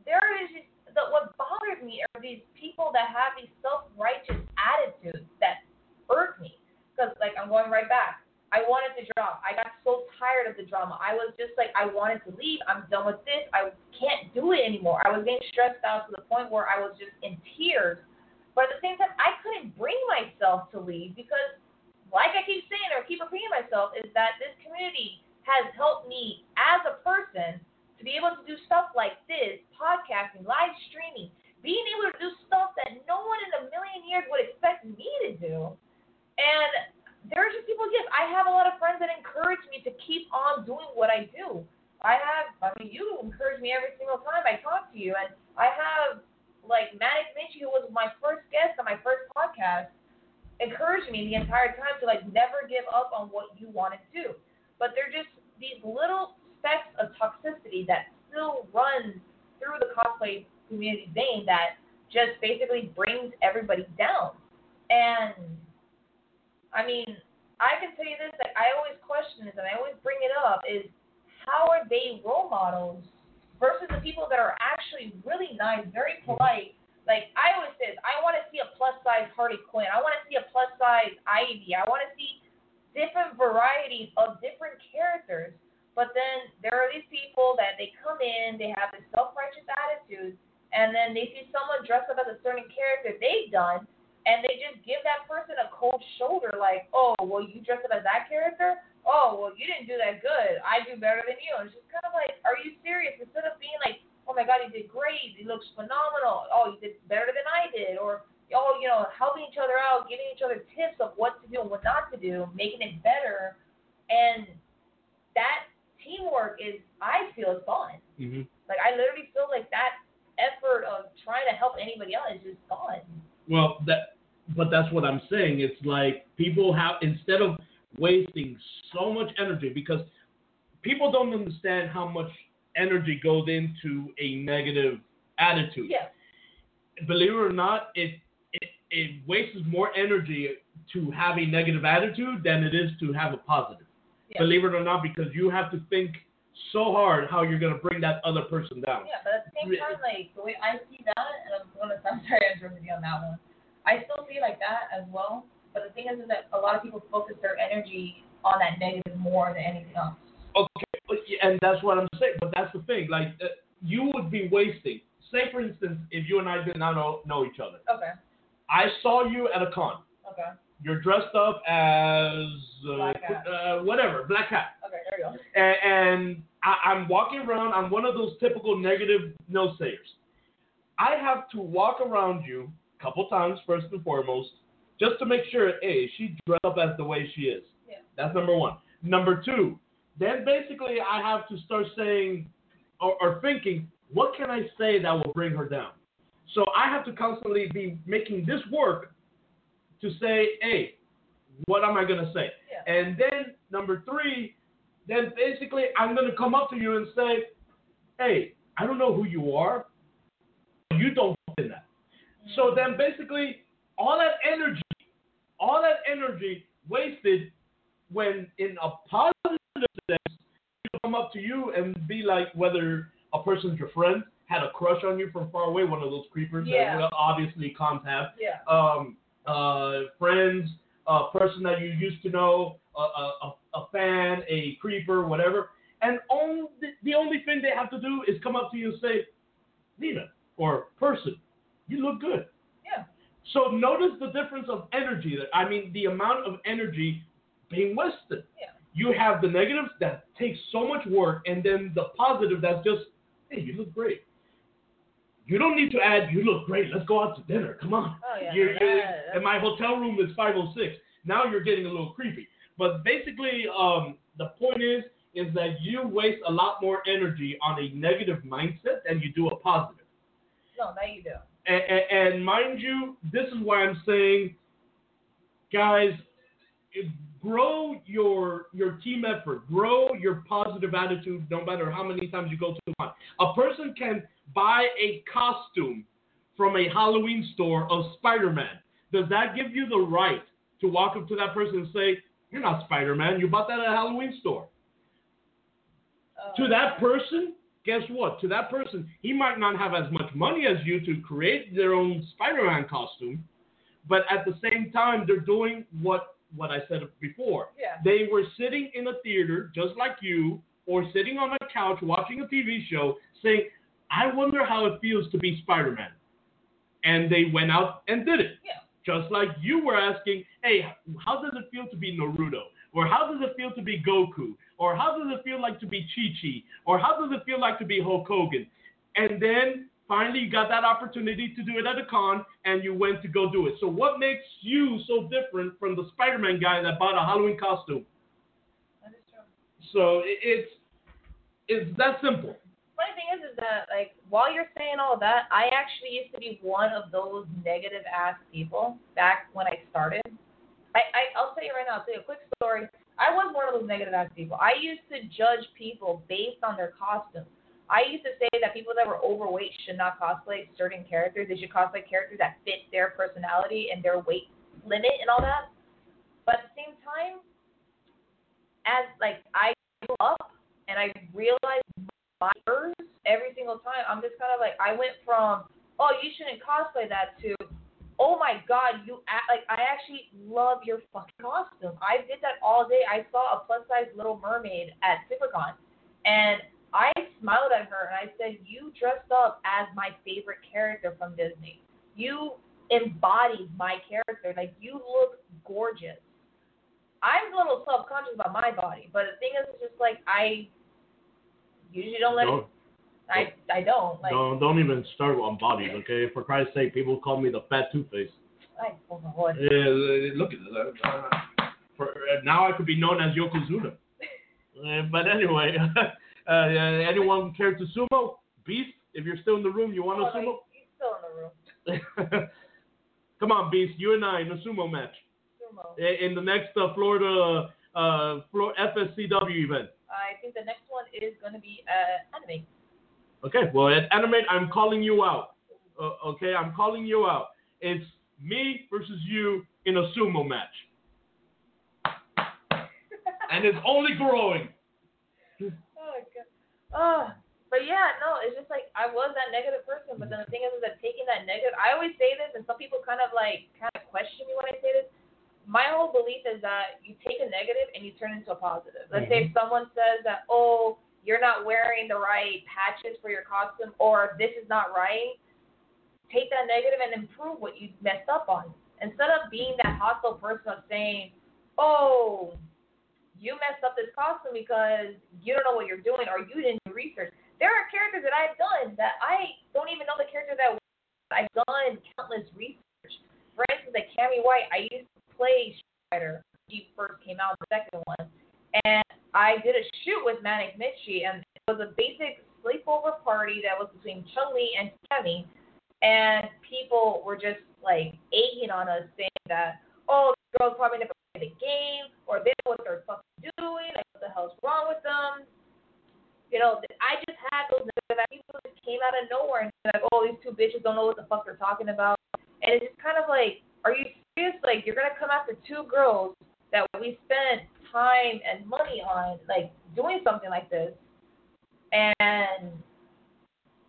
there is just, the, what bothers me are these people that have these self-righteous attitudes that irk me. Because like I'm going right back. I wanted to drop. I got so tired of the drama. I was just like, I wanted to leave. I'm done with this. I can't do it anymore. I was getting stressed out to the point where I was just in tears. But at the same time, I couldn't bring myself to leave because, like I keep saying or keep repeating myself, is that this community has helped me as a person to be able to do stuff like this, podcasting, live streaming, being able to do stuff that no one in a million years would expect me to do. And there's just people, yes, I have a lot of friends that encourage me to keep on doing what I do. I have, I mean, you encourage me every single time I talk to you. And I have, like, Manic Minchie, who was my first guest on my first podcast, encouraged me the entire time to, like, never give up on what you want to do. But they're just these little specks of toxicity that still runs through the cosplay community vein that just basically brings everybody down. And I mean, I can tell you this, like I always question this and I always bring it up is how are they role models versus the people that are actually really nice, very polite. Like I always say, this, I want to see a plus size Harley Quinn. I want to see a plus size Ivy. I want to see different varieties of different characters. But then there are these people that they come in, they have this self righteous attitude, and then they see someone dressed up as a certain character they've done, and they just give that person a cold shoulder, like, oh, well, you dressed up as that character? Oh, well, you didn't do that good. I do better than you. And it's just kind of like, are you serious? Instead of being like, oh my God, you did great. He looks phenomenal. Oh, you did better than I did. Or, oh, you know, helping each other out, giving each other tips of what to do and what not to do, making it better. And that teamwork is, I feel, is gone. Mm-hmm. Like, I literally feel like that effort of trying to help anybody else is just gone. Well, that, but that's what I'm saying. It's like people have instead of wasting so much energy because people don't understand how much energy goes into a negative attitude. Yeah. Believe it or not, it it, it wastes more energy to have a negative attitude than it is to have a positive. Yeah. Believe it or not, because you have to think so hard how you're gonna bring that other person down. Yeah, but at the same time, like the way I see that, and I'm gonna I'm sorry I interrupted you on that one. I still see like that as well. But the thing is, is that a lot of people focus their energy on that negative more than anything else. Okay, and that's what I'm saying. But that's the thing. Like uh, you would be wasting. Say for instance, if you and I did not know, know each other, Okay. I saw you at a con. Okay. You're dressed up as uh, Black uh, whatever, black hat. Okay. There you go. and, and I, I'm walking around. I'm one of those typical negative no sayers. I have to walk around you a couple times first and foremost, just to make sure, hey, she dressed up as the way she is. Yeah. That's number one. Number two, then basically I have to start saying or, or thinking, what can I say that will bring her down? So I have to constantly be making this work to say, hey, what am I gonna say? Yeah. And then number three, then basically I'm gonna come up to you and say, hey, I don't know who you are. You don't in that. So then basically all that energy, all that energy wasted when in a positive sense, people come up to you and be like whether a person's your friend, had a crush on you from far away, one of those creepers Yeah. that obviously cons have Yeah. um, uh, friends, a person that you used to know, a, a, a- fan, a creeper, whatever. And only, the only thing they have to do is come up to you and say, Nina, or person, you look good. Yeah. So notice the difference of energy. That I mean, the amount of energy being wasted. Yeah. You have the negatives that take so much work, and then the positive that's just, hey, you look great. You don't need to add, you look great. Let's go out to dinner. Come on. Oh yeah. You're, you're, yeah, and my hotel room is 506. Now you're getting a little creepy. But basically, um, the point is, is that you waste a lot more energy on a negative mindset than you do a positive. no, now you do. And, mind you, this is why I'm saying, guys, grow your your team effort, grow your positive attitude, no matter how many times you go to one. A person can buy a costume from a Halloween store of Spider-Man. Does that give you the right to walk up to that person and say, "You're not Spider-Man. You bought that at a Halloween store"? To that person, guess what? To that person, he might not have as much money as you to create their own Spider-Man costume, but at the same time, they're doing what what I said before. Yeah. They were sitting in a theater just like you, or sitting on a couch watching a TV show, saying, "I wonder how it feels to be Spider-Man," and they went out and did it. Yeah. Just like you were asking, "Hey, how does it feel to be Naruto?" Or how does it feel to be Goku? Or how does it feel like to be Chi Chi? Or how does it feel like to be Hulk Hogan? And then finally you got that opportunity to do it at a con and you went to go do it. So what makes you so different from the Spider-Man guy that bought a Halloween costume? That is true. So it's it's that simple. funny thing is, is that like while you're saying all that, I actually used to be one of those negative ass people back when I started. I, I I'll tell you right now. I'll tell you a quick story. I was one of those negative ass people. I used to judge people based on their costume. I used to say that people that were overweight should not cosplay certain characters. They should cosplay characters that fit their personality and their weight limit and all that. But at the same time, as like I grew up and I realized my errors every single time, I'm just kind of like I went from oh you shouldn't cosplay that to oh my god you act like I actually love your fucking costume. I did that all day. I saw a plus size Little Mermaid at SuperCon, and smiled at her and I said you dressed up as my favorite character from Disney. You embodied my character. Like you look gorgeous. I'm a little self conscious about my body, but the thing is, it's just like I usually don't let Don't. it. I I don't like. don't don't even start on bodies, okay? For Christ's sake, people call me the fat Two Face. I don't. Yeah, look at this. Uh, for, uh, now I could be known as Yokozuna. Uh, but anyway, uh, anyone care to sumo? Beast, if you're still in the room, you want Oh, sumo? He's still in the room. Come on, Beast, you and I in a sumo match Sumo. In the next uh, Florida uh, FSCW event. I think the next one is going to be uh, anime. Okay, well at Animate, I'm calling you out. Uh, okay, I'm calling you out. It's me versus you in a sumo match, and it's only growing. Oh. But yeah, no, it's just like I was that negative person, but then the thing is, is that taking that negative, I always say this, and some people kind of like kind of question me when I say this. My whole belief is that you take a negative and you turn it into a positive. Let's say if mm-hmm. someone says that, oh, you're not wearing the right patches for your costume, or this is not right, take that negative and improve what you messed up on. Instead of being that hostile person of saying, oh, you messed up this costume because you don't know what you're doing or you didn't do research. There are characters that I've done that I don't even know the character that I've done countless research. For instance, like Cammy White, I used to play when she first came out, the second one, and I did a shoot with Manic Mitchie, and it was a basic sleepover party that was between Chun Li and Cammy, and people were just like egging on us, saying that, oh, this girl's probably never the game, or they know what they're fucking doing, like what the hell's wrong with them. You know, I just had those negative people just came out of nowhere and like, oh, these two bitches don't know what the fuck they're talking about. And it's just kind of like, are you serious? Like, you're to come after two girls that we spent time and money on, like, doing something like this. And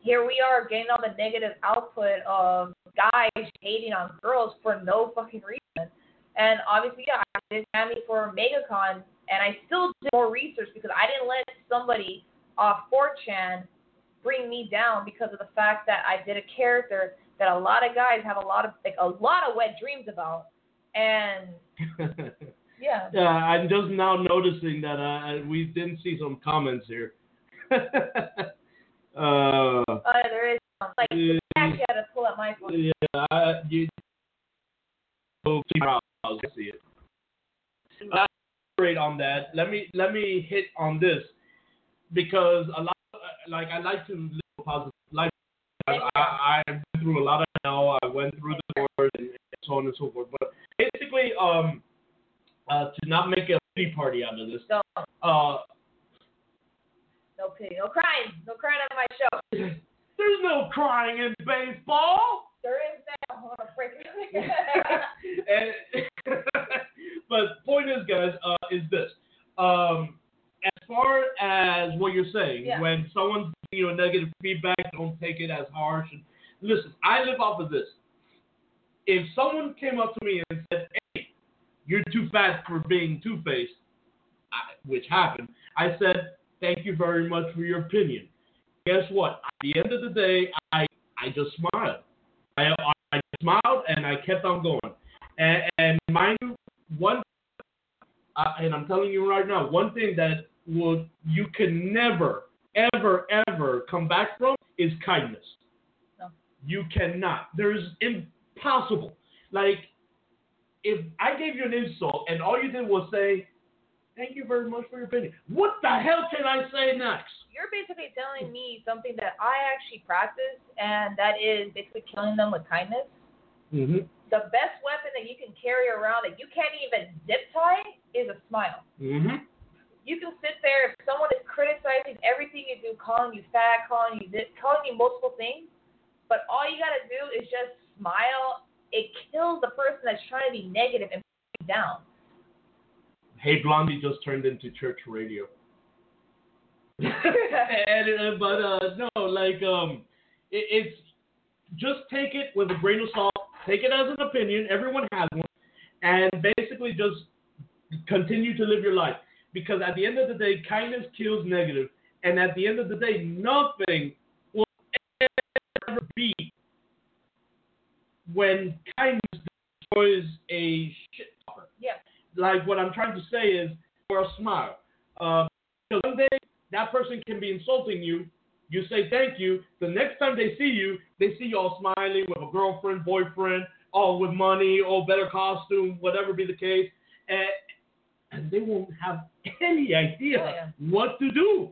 here we are getting all the negative output of guys hating on girls for no fucking reason. And obviously, yeah, I did Cammy for MegaCon, and I still did more research because I didn't let somebody off 4chan bring me down because of the fact that I did a character that a lot of guys have a lot of like a lot of wet dreams about. And yeah, yeah, I'm just now noticing that uh, we didn't see some comments here. uh, uh, there is um, like. I actually had to pull up my phone. yeah, I, you. Oh, I see it. Elaborate on that. Let me let me hit on this because a lot like I like to live a positive life. I, I, I went through a lot of hell. I went through the doors and so on and so forth. But basically, um, uh, to not make a pity party out of this, No. uh, no pity, no crying, no crying on my show. there's no crying in baseball. There is now. Hold on, break it. and, but point is, guys, uh, is this. Um, as far as what you're saying, Yeah. when someone's giving you a negative feedback, don't take it as harsh. And listen, I live off of this. If someone came up to me and said, "Hey, you're too fat for being Two Faced," which happened, I said, "Thank you very much for your opinion." Guess what? At the end of the day, I I just smiled. I, I smiled and I kept on going. And, and mind you, one, uh, and I'm telling you right now, one thing that would you can never, ever, ever come back from is kindness. No. You cannot. There's impossible. Like, if I gave you an insult and all you did was say, "Thank you very much for your opinion," what the hell can I say next? You're basically telling me something that I actually practice, and that is basically killing them with kindness. Mm-hmm. The best weapon that you can carry around that you can't even zip tie is a smile. Mm-hmm. You can sit there if someone is criticizing everything you do, calling you fat, calling you this, calling you multiple things, but all you gotta do is just smile. It kills the person that's trying to be negative and down. Hey Blondie just turned into church radio. and, uh, but uh, no, like um, it, it's just take it with a grain of salt. Take it as an opinion. Everyone has one, and basically just continue to live your life. Because at the end of the day, kindness kills negative, and at the end of the day, nothing will ever be when kindness destroys a shit talker. Yeah. Like what I'm trying to say is, for a smile. Uh, because one day that person can be insulting you. You say thank you. The next time they see you, they see you all smiling with a girlfriend, boyfriend, all with money, all better costume, whatever be the case, and, and they won't have any idea Oh, yeah. what to do.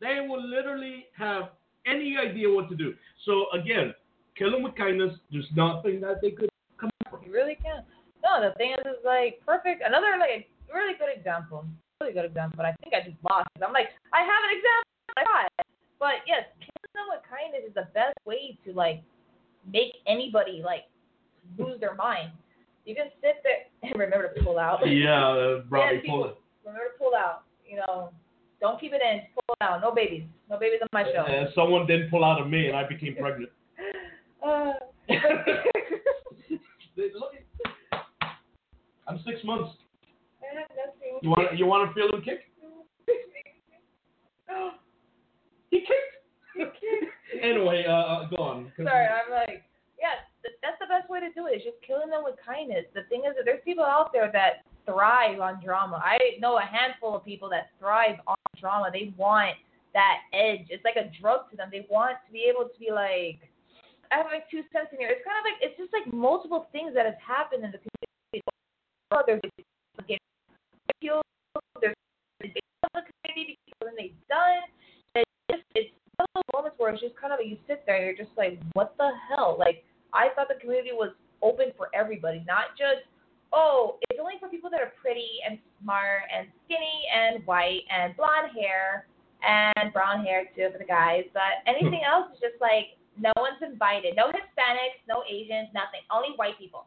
They will literally have any idea what to do. So again, kill them with kindness. There's nothing that they could come from. You really can. No, the thing is, is like perfect. Another like really good example. Really good example. But I think I just lost. I'm like, I have an example. I got. But yes, killing them with kindness is the best way to like make anybody like lose their mind. You can sit there and remember to pull out. Yeah, uh, probably Yeah, pull it. Remember to pull out. You know, don't keep it in. Just pull it out. No babies. No babies on my show. Uh, someone didn't pull out of me, and I became pregnant. Uh, look, I'm six months. I have nothing. You want you want to feel him kick? He kicked. anyway, uh, uh, go on. Sorry, I'm like, yes, th- that's the best way to do it. Is just killing them with kindness. The thing is that there's people out there that thrive on drama. I know a handful of people that thrive on drama. They want that edge. It's like a drug to them. They want to be able to be like, I have like two cents in here. It's kind of like it's just like multiple things that have happened in the community. Oh, There's getting killed. There's the community because they've done. It's just it's one of those moments where it's just kind of you sit there, and you're just like, what the hell? Like I thought the community was open for everybody, not just oh, it's only for people that are pretty and smart and skinny and white and blonde hair and brown hair too for the guys. But hmm. anything else is just like no one's invited. No Hispanics, no Asians, nothing. Only white people.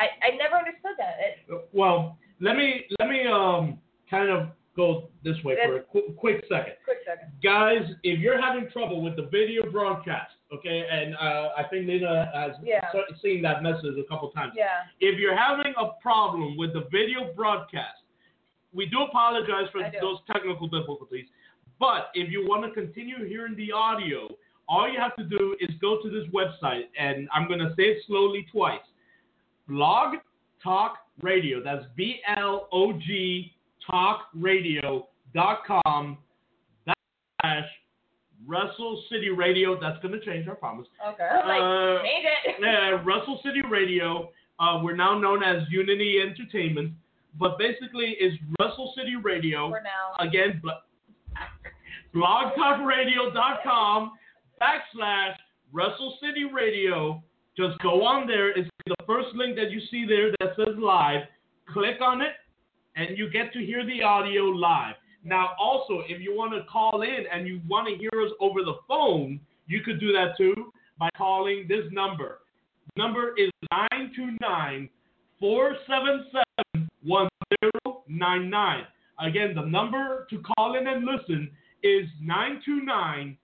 I I never understood that. It, Well, let me let me um kind of go this way for a qu- quick second. quick second. Guys, if you're having trouble with the video broadcast, okay, and uh, I think Lina has Yeah. seen that message a couple times. Yeah. If you're having a problem with the video broadcast, we do apologize for do. those technical difficulties. But if you want to continue hearing the audio, all you have to do is go to this website, and I'm going to say it slowly twice. Blog Talk Radio. That's B L O G Talk Radio.com backslash Russell City Radio. That's going to change, I promise. Okay. Like, Uh, change it. uh, Russell City Radio. Uh, we're now known as Unity Entertainment, but basically is Russell City Radio. For now. Again, bl- blogtalkradio.com backslash Russell City Radio. Just go on there. It's the first link that you see there that says live. Click on it, and you get to hear the audio live. Now, also, if you want to call in and you want to hear us over the phone, you could do that too by calling this number. Number is 929 477 1099. Again, the number to call in and listen is 929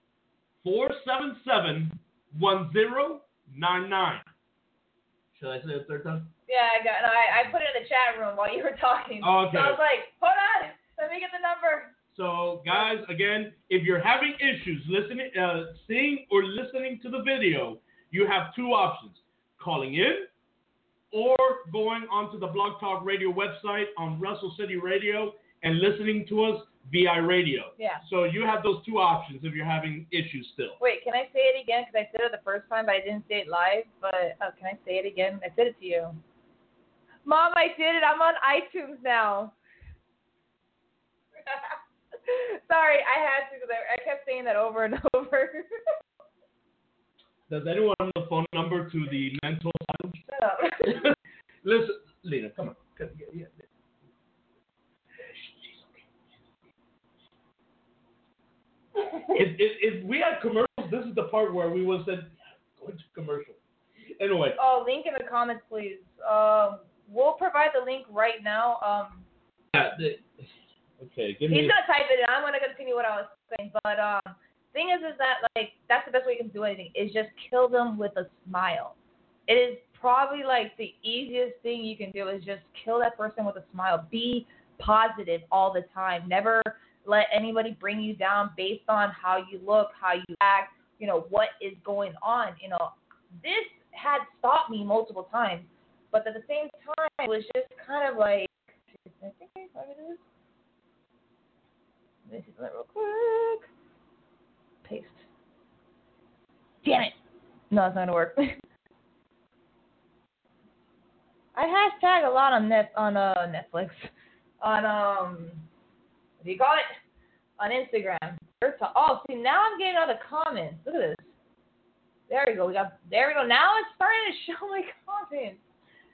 477 1099. Should I say it a third time? Yeah, I got. No, I, I put it in the chat room while you were talking. Okay. So I was like, hold on, let me get the number. So, guys, again, if you're having issues listening, uh, seeing or listening to the video, you have two options: calling in or going onto the Blog Talk Radio website on Russell City Radio and listening to us via radio. Yeah. So you have those two options if you're having issues still. Wait, can I say it again? Because I said it the first time, but I didn't say it live. But uh, can I say it again? I said it to you. Mom, I did it. I'm on iTunes now. Sorry, I had to because I, I kept saying that over and over. Does anyone have the phone number to the mental? Shut up. Listen, Lina, come on. Come- yeah, yeah. If, if, if we had commercials, this is the part where we would said going to commercial. Anyway, oh, link in the comments, please. Um, we'll provide the link right now. Um, Yeah. the- Okay, give me. He's gonna type it in. I'm gonna continue what I was saying, but um, thing is, is that like that's the best way you can do anything is just kill them with a smile. It is probably like the easiest thing you can do is just kill that person with a smile. Be positive all the time. Never let anybody bring you down based on how you look, how you act, you know, what is going on. You know, this had stopped me multiple times, but at the same time, it was just kind of like, I think I have it is. Let me see that real quick. Paste. Damn it. No, it's not gonna work. I hashtag a lot on net on uh Netflix. On um you got it? On Instagram. Oh, see now I'm getting all the comments. Look at this. There we go. We got there we go. Now it's starting to show my comments.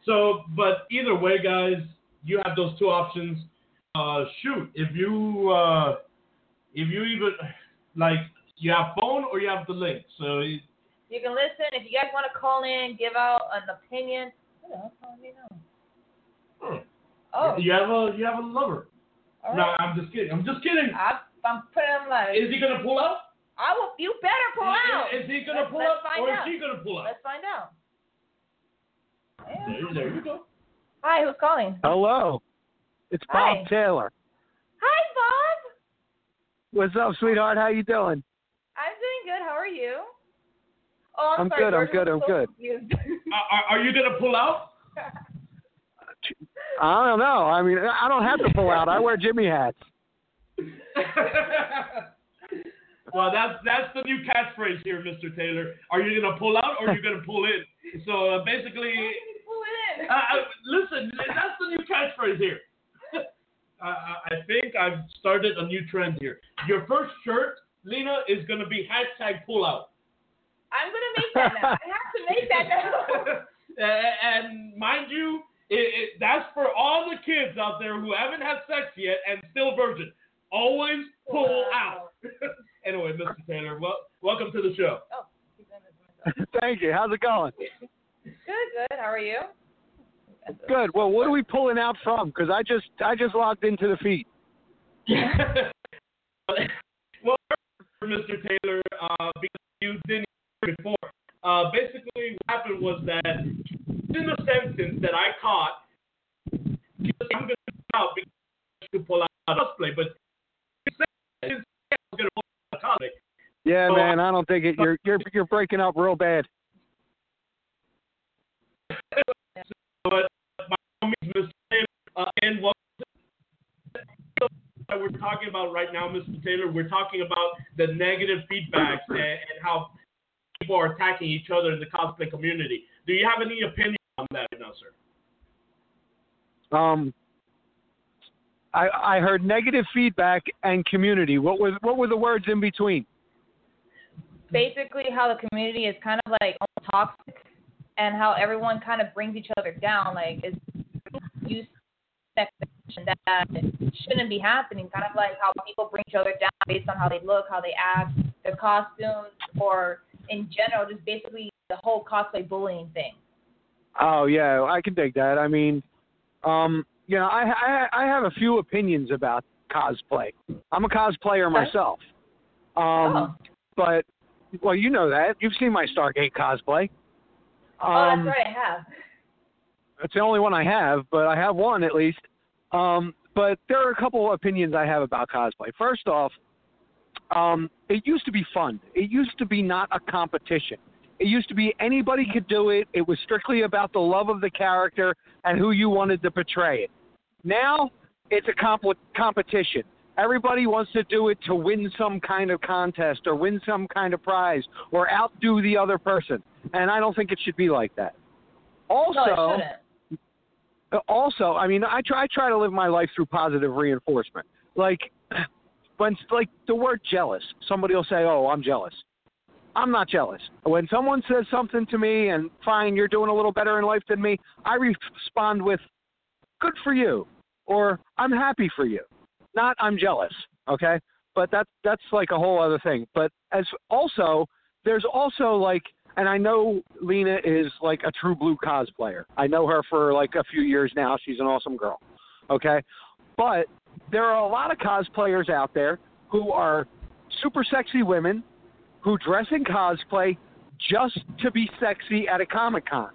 So, but either way, guys, you have those two options. Uh, shoot, if you uh, if you even like you have phone or you have the link. So it- You can listen if you guys want to call in, give out an opinion. Hell's calling me now? hmm, Oh, you have a you have a lover. All No, right. I'm just kidding. I'm just kidding. I, I'm putting him live. Is he gonna pull out? I will. You better pull out. Is, is he gonna Let's- pull let's out find or out. is she gonna pull out? Let's find out. There, there you go. Hi, who's calling? Hello. It's Bob Hi. Taylor. Hi, Bob. What's up, sweetheart? How you doing? I'm doing good. How are you? Oh, I'm, I'm sorry, good, I'm good, I'm so good. confused. Are, uh, are, are you gonna pull out? I don't know. I mean, I don't have to pull out. I wear Jimmy hats. well, that's that's the new catchphrase here, Mr. Taylor. Are you gonna pull out or are you gonna pull in? So uh, basically, Pull it in. uh, uh, listen, that's the new catchphrase here. I, I I think I've started a new trend here. Your first shirt, Lina, is gonna be hashtag pull out. I'm gonna make that now. I have to make that now. and and mind you, it, it, that's for all the kids out there who haven't had sex yet and still virgin. Always pull Wow. out. anyway, Mr. Taylor, well, welcome to the show. Oh, keep doing this to. Thank you. How's it going? Good, good. How are you? Good. Well, what are we pulling out from? Because I just I just logged into the feed. well, Mr. Taylor, uh, because you didn't hear before, uh, basically what happened was that in the sentence that I caught, I'm going to pull out to pull out cosplay, but the sentence I was going to pull out cosplay. Yeah, So- man. I don't think it. You're you're you're breaking up real bad. But means, Mr. Taylor, uh, and what we're talking about right now, Mr. Taylor, we're talking about the negative feedbacks and, and how people are attacking each other in the cosplay community. Do you have any opinion on that right now, sir? Um, I I heard negative feedback and community. What was what were the words in between? Basically, how the community is kind of like almost toxic, and how everyone kind of brings each other down. Like, is you expectation that shouldn't be happening. Kind of like how people bring each other down based on how they look, how they act, their costumes, or in general, just basically the whole cosplay bullying thing. Oh yeah, I can dig that. I mean, um, you know, I I, I have a few opinions about cosplay. I'm a cosplayer myself. Um, oh. but well, you know that. You've seen my Stargate cosplay. oh, Um, that's right, I have. It's the only one I have, but I have one at least. Um, but there are a couple of opinions I have about cosplay. First off, um, it used to be fun. It used to be not a competition. It used to be anybody could do it. It was strictly about the love of the character and who you wanted to portray it. Now it's a comp- competition. Everybody wants to do it to win some kind of contest or win some kind of prize or outdo the other person. And I don't think it should be like that. Also, no, also, I mean, I try I try to live my life through positive reinforcement. Like when like the word jealous, somebody will say, "Oh, I'm jealous." I'm not jealous. When someone says something to me and fine, you're doing a little better in life than me, I respond with good for you or I'm happy for you. Not I'm jealous, okay? But that's that's like a whole other thing. But as also there's also like and I know Lina is like a true blue cosplayer. I know her for like a few years now. She's an awesome girl. Okay? but there are a lot of cosplayers out there who are super sexy women who dress in cosplay just to be sexy at a Comic Con.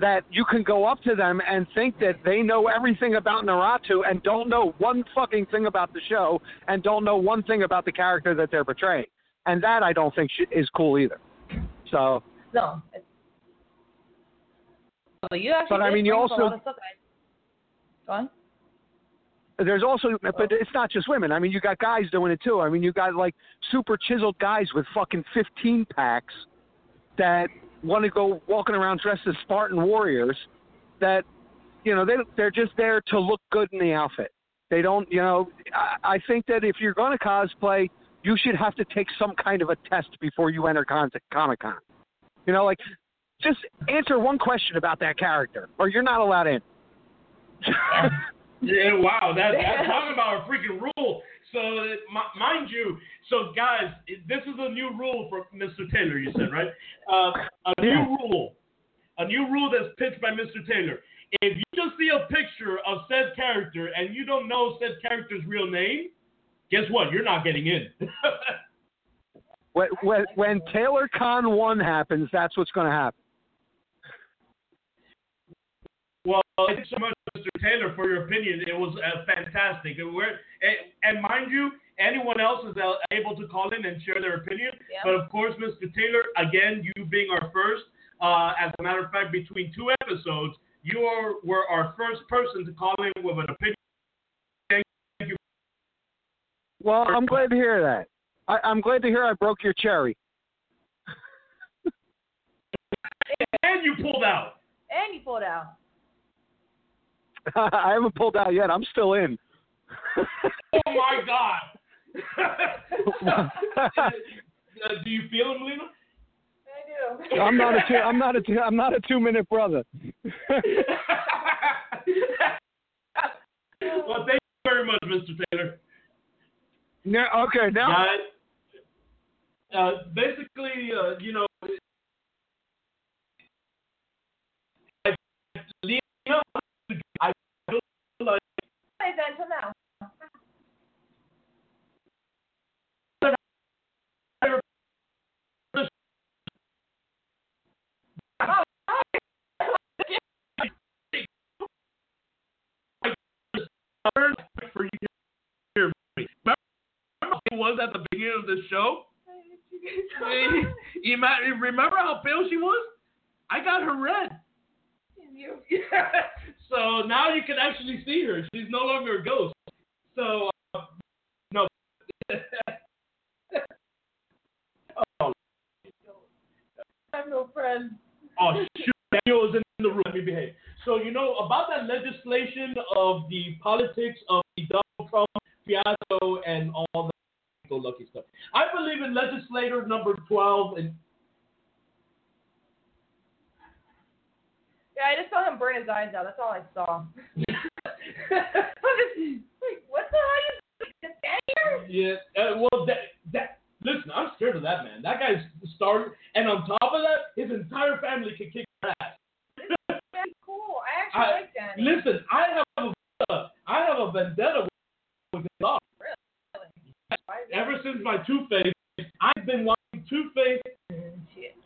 That you can go up to them and think that they know everything about Naruto and don't know one fucking thing about the show and don't know one thing about the character that they're portraying. And that I don't think sh- is cool either. So, No. But you actually But, I mean, you also- lot of stuff I- Go on. There's also, but it's not just women. I mean, you got guys doing it too. I mean, you got like super chiseled guys with fucking 15 packs that want to go walking around dressed as Spartan warriors. That, you know, they they're just there to look good in the outfit. They don't, you know. I, I think that if you're going to cosplay, you should have to take some kind of a test before you enter con- Comic Con. You know, like just answer one question about that character, or you're not allowed in. Yeah, wow, that, that's talking about a freaking rule. So, mi- mind you, so guys, this is a new rule for Mr. Taylor. You said right? Uh, a new rule, a new rule that's pitched by Mr. Taylor. If you just see a picture of said character and you don't know said character's real name, guess what? You're not getting in. When when, when Taylor Con one happens, that's what's going to happen. Well, thank you so much, Mr. Taylor, for your opinion. It was uh, fantastic. And, we're, and, and mind you, anyone else is uh, able to call in and share their opinion. Yeah. But of course, Mr. Taylor, again, you being our first, uh, as a matter of fact, between two episodes, you are, were our first person to call in with an opinion. Thank you. Well, I'm glad to hear that. I, I'm glad to hear I broke your cherry. And you pulled out. And you pulled out. I haven't pulled out yet. I'm still in. Oh, my God. uh, do you feel him, Lina? I do. I'm not a two, I'm not a two, I'm not a two minute brother. well, thank you very much, Mr. Taylor. no, okay, now Guys, uh, basically, uh, you know, I, Lina, I feel like Hey, then, till now. Remember it was at the beginning of the show? You might- remember how pale she was? I got her red. You. Yeah. So now you can actually see her. She's no longer a ghost. So uh, no. oh, I have no friends. oh shoot! Daniel is in the room. Let me behave. So you know about that legislation of the politics of the Donald Trump fiasco and all that lucky stuff. I believe in legislator number twelve and Yeah, I just saw him burn his eyes out. That's all I saw. Like, what the hell? You stand here? Yeah, uh, well, that, that, listen, I'm scared of that man. That guy's started, and on top of that, his entire family can kick ass. That's cool. I actually I- like Danny. Listen, I have a, I have a vendetta with his dog. Is Ever since my Two Face, I've been watching Two Face.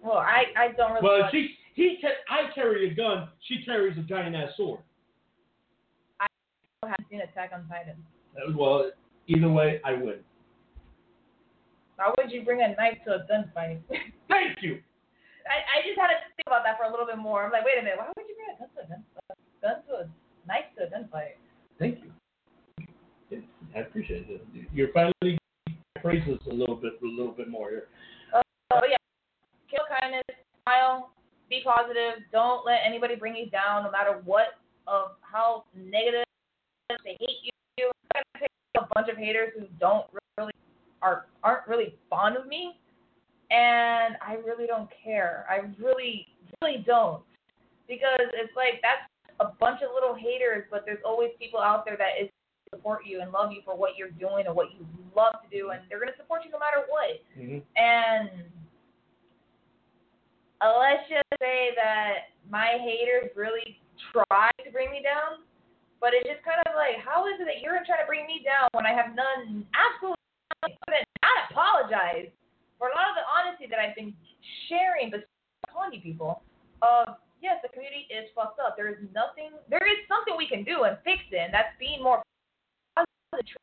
Well, I, I don't really. Well, she, he, I carry a gun. She carries a giant ass sword. I haven't seen Attack on Titan. Uh, Well, either way, I win. Why would you bring a knife to a gunfight? Thank you. I, I just had to think about that for a little bit more. I'm like, wait a minute, why would you bring a gun to a gunfight? Gun to a knife to a gunfight? Thank you. Yeah, I appreciate it. You're finally praises a little bit, a little bit more here. Oh yeah, kill kindness, smile, be positive. Don't let anybody bring you down, no matter what of how negative they hate you. I'm gonna pick a bunch of haters who don't really are aren't really fond of me, and I really don't care. I really really don't because it's like that's a bunch of little haters, but there's always people out there that is support you and love you for what you're doing and what you love to do, and they're gonna support you no matter what. Mm-hmm. And Uh, let's just say that my haters really tried to bring me down. But it's just kind of like, how is it that you're trying to bring me down when I have none, absolutely nothing not apologize for a lot of the honesty that I've been sharing, telling you people of yes, the community is fucked up. There is nothing, there is something we can do and fix it, and that's being more positive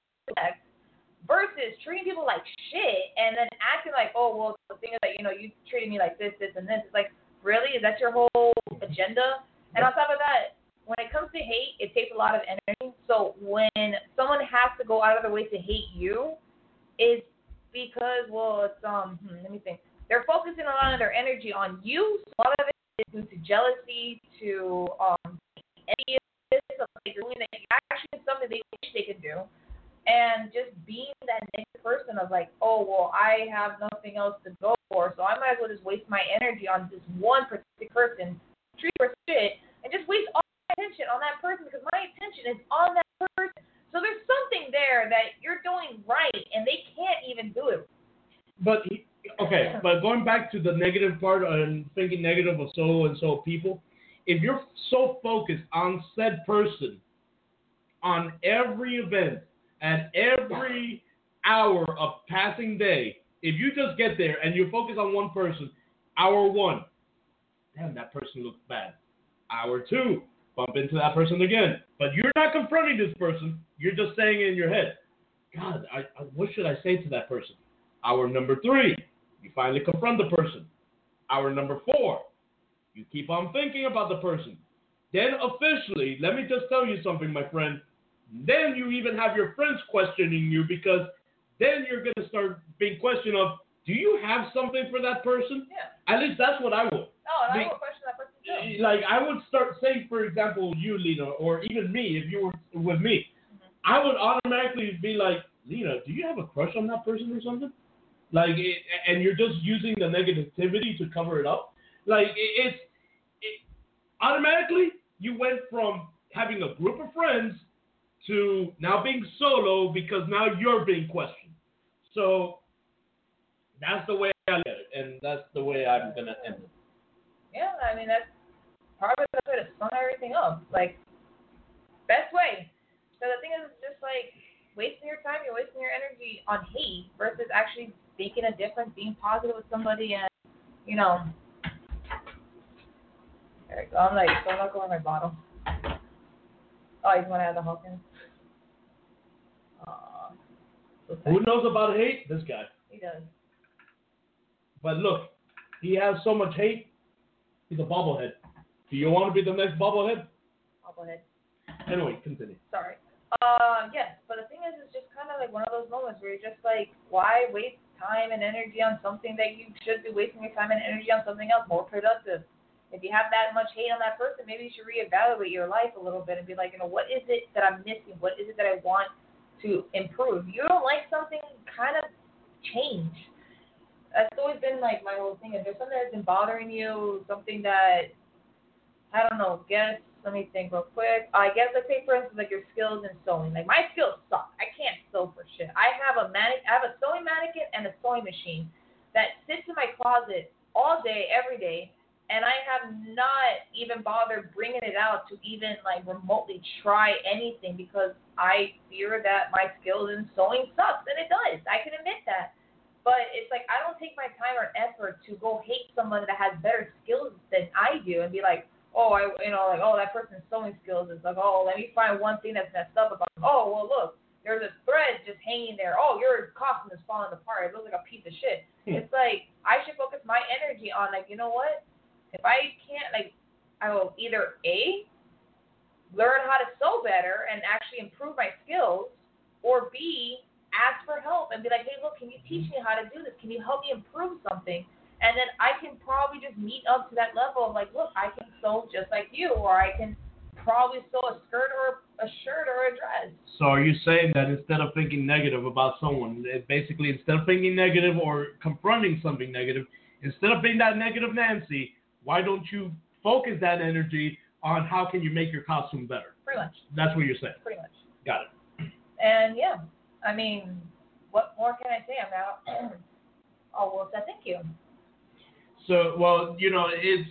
versus treating people like shit and then acting like, oh well, the thing is that you know you treated me like this, this, and this. It's like, really, is that your whole agenda? And on top of that, when it comes to hate, it takes a lot of energy. So when someone has to go out of their way to hate you, is because well, it's um, hmm, let me think. They're focusing a lot of their energy on you. So a lot of it is due to jealousy, to um, envious, of like doing that actually something they wish they could do, and just being that negative person of like, oh well, I have nothing else to go for, so I might as well just waste my energy on this one particular person, treat for shit, and just waste all my attention on that person because my attention is on that person. So there's something there that you're doing right, and they can't even do it. But okay, but going back to the negative part and thinking negative of so and so people, if you're so focused on said person, on every event, at every hour of passing day, if you just get there and you focus on one person, hour one, damn, that person looks bad. Hour two, bump into that person again. But you're not confronting this person. You're just saying it in your head, God, I, I, what should I say to that person? Hour number three, you finally confront the person. Hour number four, you keep on thinking about the person. Then officially, let me just tell you something, my friend. Then you even have your friends questioning you because then you're going to start being questioned of, do you have something for that person? Yeah. At least that's what I would. Oh, and I Be- will question that person too. Eh, like I would start saying, for example, you, Lina, or even me, if you were with me, Mm-hmm. I would automatically be like, Lina, do you have a crush on that person or something? Like, it, and you're just using the negativity to cover it up. Like it, it's it, automatically you went from having a group of friends to now being solo because now you're being questioned. So that's the way I look at it, and that's the way I'm gonna end it. Yeah, I mean that's probably the way to sum everything up. Like best way. So the thing is, just like wasting your time, you're wasting your energy on hate versus actually making a difference, being positive with somebody, and you know. There go. I'm like, so I'm not going my bottle. Oh, you want to add the Hawkins? Who knows about hate? This guy. He does. But look, he has so much hate. He's a bobblehead. Do you want to be the next bobblehead? Ahead. Anyway, continue. Sorry. Uh, yes, but the thing is, it's just kind of like one of those moments where you're just like, why waste time and energy on something that you should be wasting your time and energy on something else more productive? If you have that much hate on that person, maybe you should reevaluate your life a little bit and be like, you know, what is it that I'm missing? What is it that I want to improve? You don't like something, kind of change. That's always been like my whole thing. If there's something that's been bothering you, something that I don't know, guess let me think real quick. Uh, I guess let's say for instance like your skills in sewing. Like my skills suck. I can't sew for shit. I have a manic I have a sewing mannequin and a sewing machine that sits in my closet all day, every day, and I have not even bothered bringing it out to even like remotely try anything because I fear that my skills in sewing sucks, and it does. I can admit that. But it's like I don't take my time or effort to go hate someone that has better skills than I do and be like, oh, I, you know, like, oh, that person's sewing skills. It's like, oh, let me find one thing that's messed up about. Them. Oh, well, look, there's a thread just hanging there. Oh, your costume is falling apart. It looks like a piece of shit. Hmm. It's like I should focus my energy on like, you know what? If I can't, like, I will either a learn how to sew better and actually improve my skills, or b ask for help and be like, hey, look, can you teach me how to do this? Can you help me improve something? And then I can probably just meet up to that level of like, look, I can sew just like you, or I can probably sew a skirt or a shirt or a dress. So are you saying that instead of thinking negative about someone, basically instead of thinking negative or confronting something negative, instead of being that negative Nancy, why don't you focus that energy on how can you make your costume better? Pretty much, That's what you're saying. pretty much. Got it. And yeah, I mean, what more can I say? I'm out. oh well, so thank you. So, well, you know, it's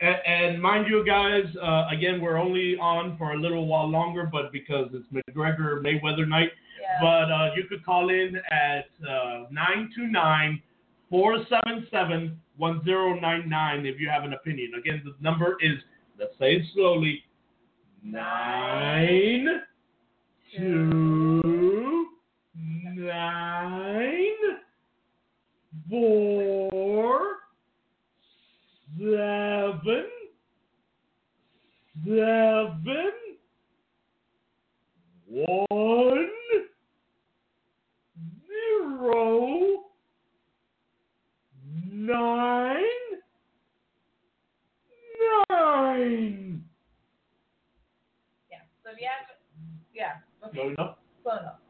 And, and mind you, guys, uh, again, we're only on for a little while longer, but because it's McGregor Mayweather night. Yeah. But uh, you could call in at uh, 929 477 1099 if you have an opinion. Again, the number is, let's say it slowly, 9 2 9 4 7 7 1 zero nine nine. Yeah. So if you have, yeah. Okay. Slow enough? Slow enough.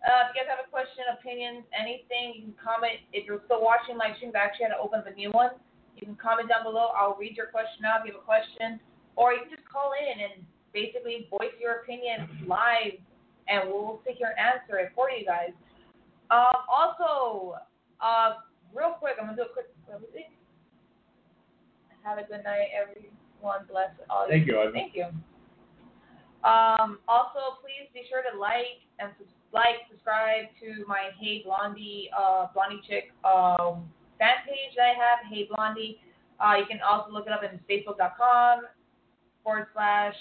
Uh, if you guys have a question, opinions, anything, you can comment. If you're still watching live stream, I actually had to open the new one. You can comment down below. I'll read your question out if you have a question. Or you can just call in and basically voice your opinion live, and we'll sit here and answer it for you guys. Um, also, uh, real quick, I'm going to do a quick. Have a good night, everyone. Bless all Thank you, Ivan. Thank you. Um, also, please be sure to like and like, subscribe to my Hey Blondie, uh, Blondie Chick um, fan page that I have, Hey Blondie. Uh, you can also look it up in facebook.com forward slash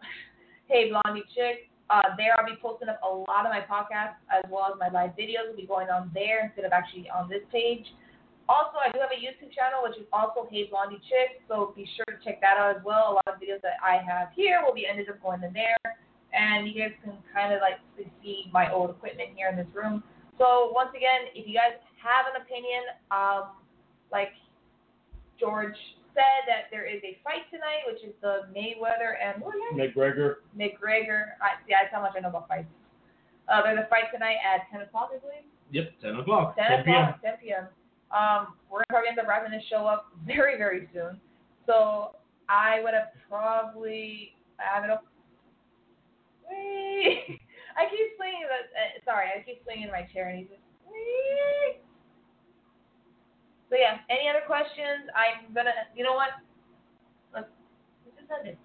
Hey Blondie Chick. Uh, there I'll be posting up a lot of my podcasts as well as my live videos will be going on there instead of actually on this page. Also, I do have a YouTube channel, which is also Hey Blondie Chick, so be sure to check that out as well. A lot of videos that I have here will be ended up going in there, and you guys can kind of like see my old equipment here in this room. So once again, if you guys have an opinion, um, like George said, that there is a fight tonight, which is the Mayweather and what again? McGregor. McGregor. I see. That's how much I know about fights. Uh, there's a fight tonight at 10 o'clock, I believe. Yep, 10 o'clock. 10 10 p.m. o'clock, 10 p.m. Um, we're probably end up wrapping this show up very, very soon. So I would have probably I have it up. Whee! I keep swinging. The, uh, sorry, I keep swinging my chair, and he's just. Whee! So yeah, any other questions? I'm gonna. You know what? Let's, just end it.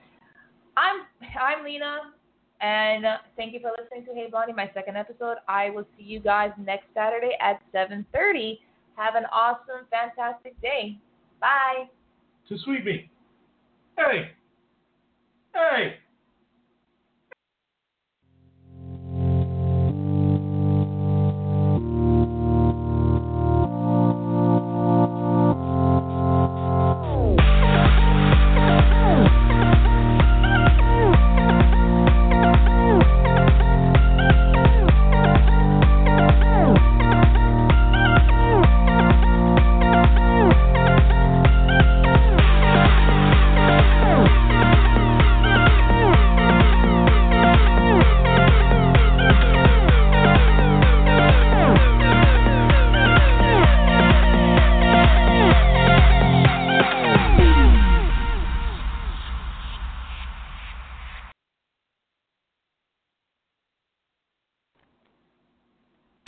I'm I'm Lina, and uh, thank you for listening to Hey Blondie, my second episode. I will see you guys next Saturday at 7:30. Have an awesome, fantastic day. Bye. To sweet me. Hey. Hey.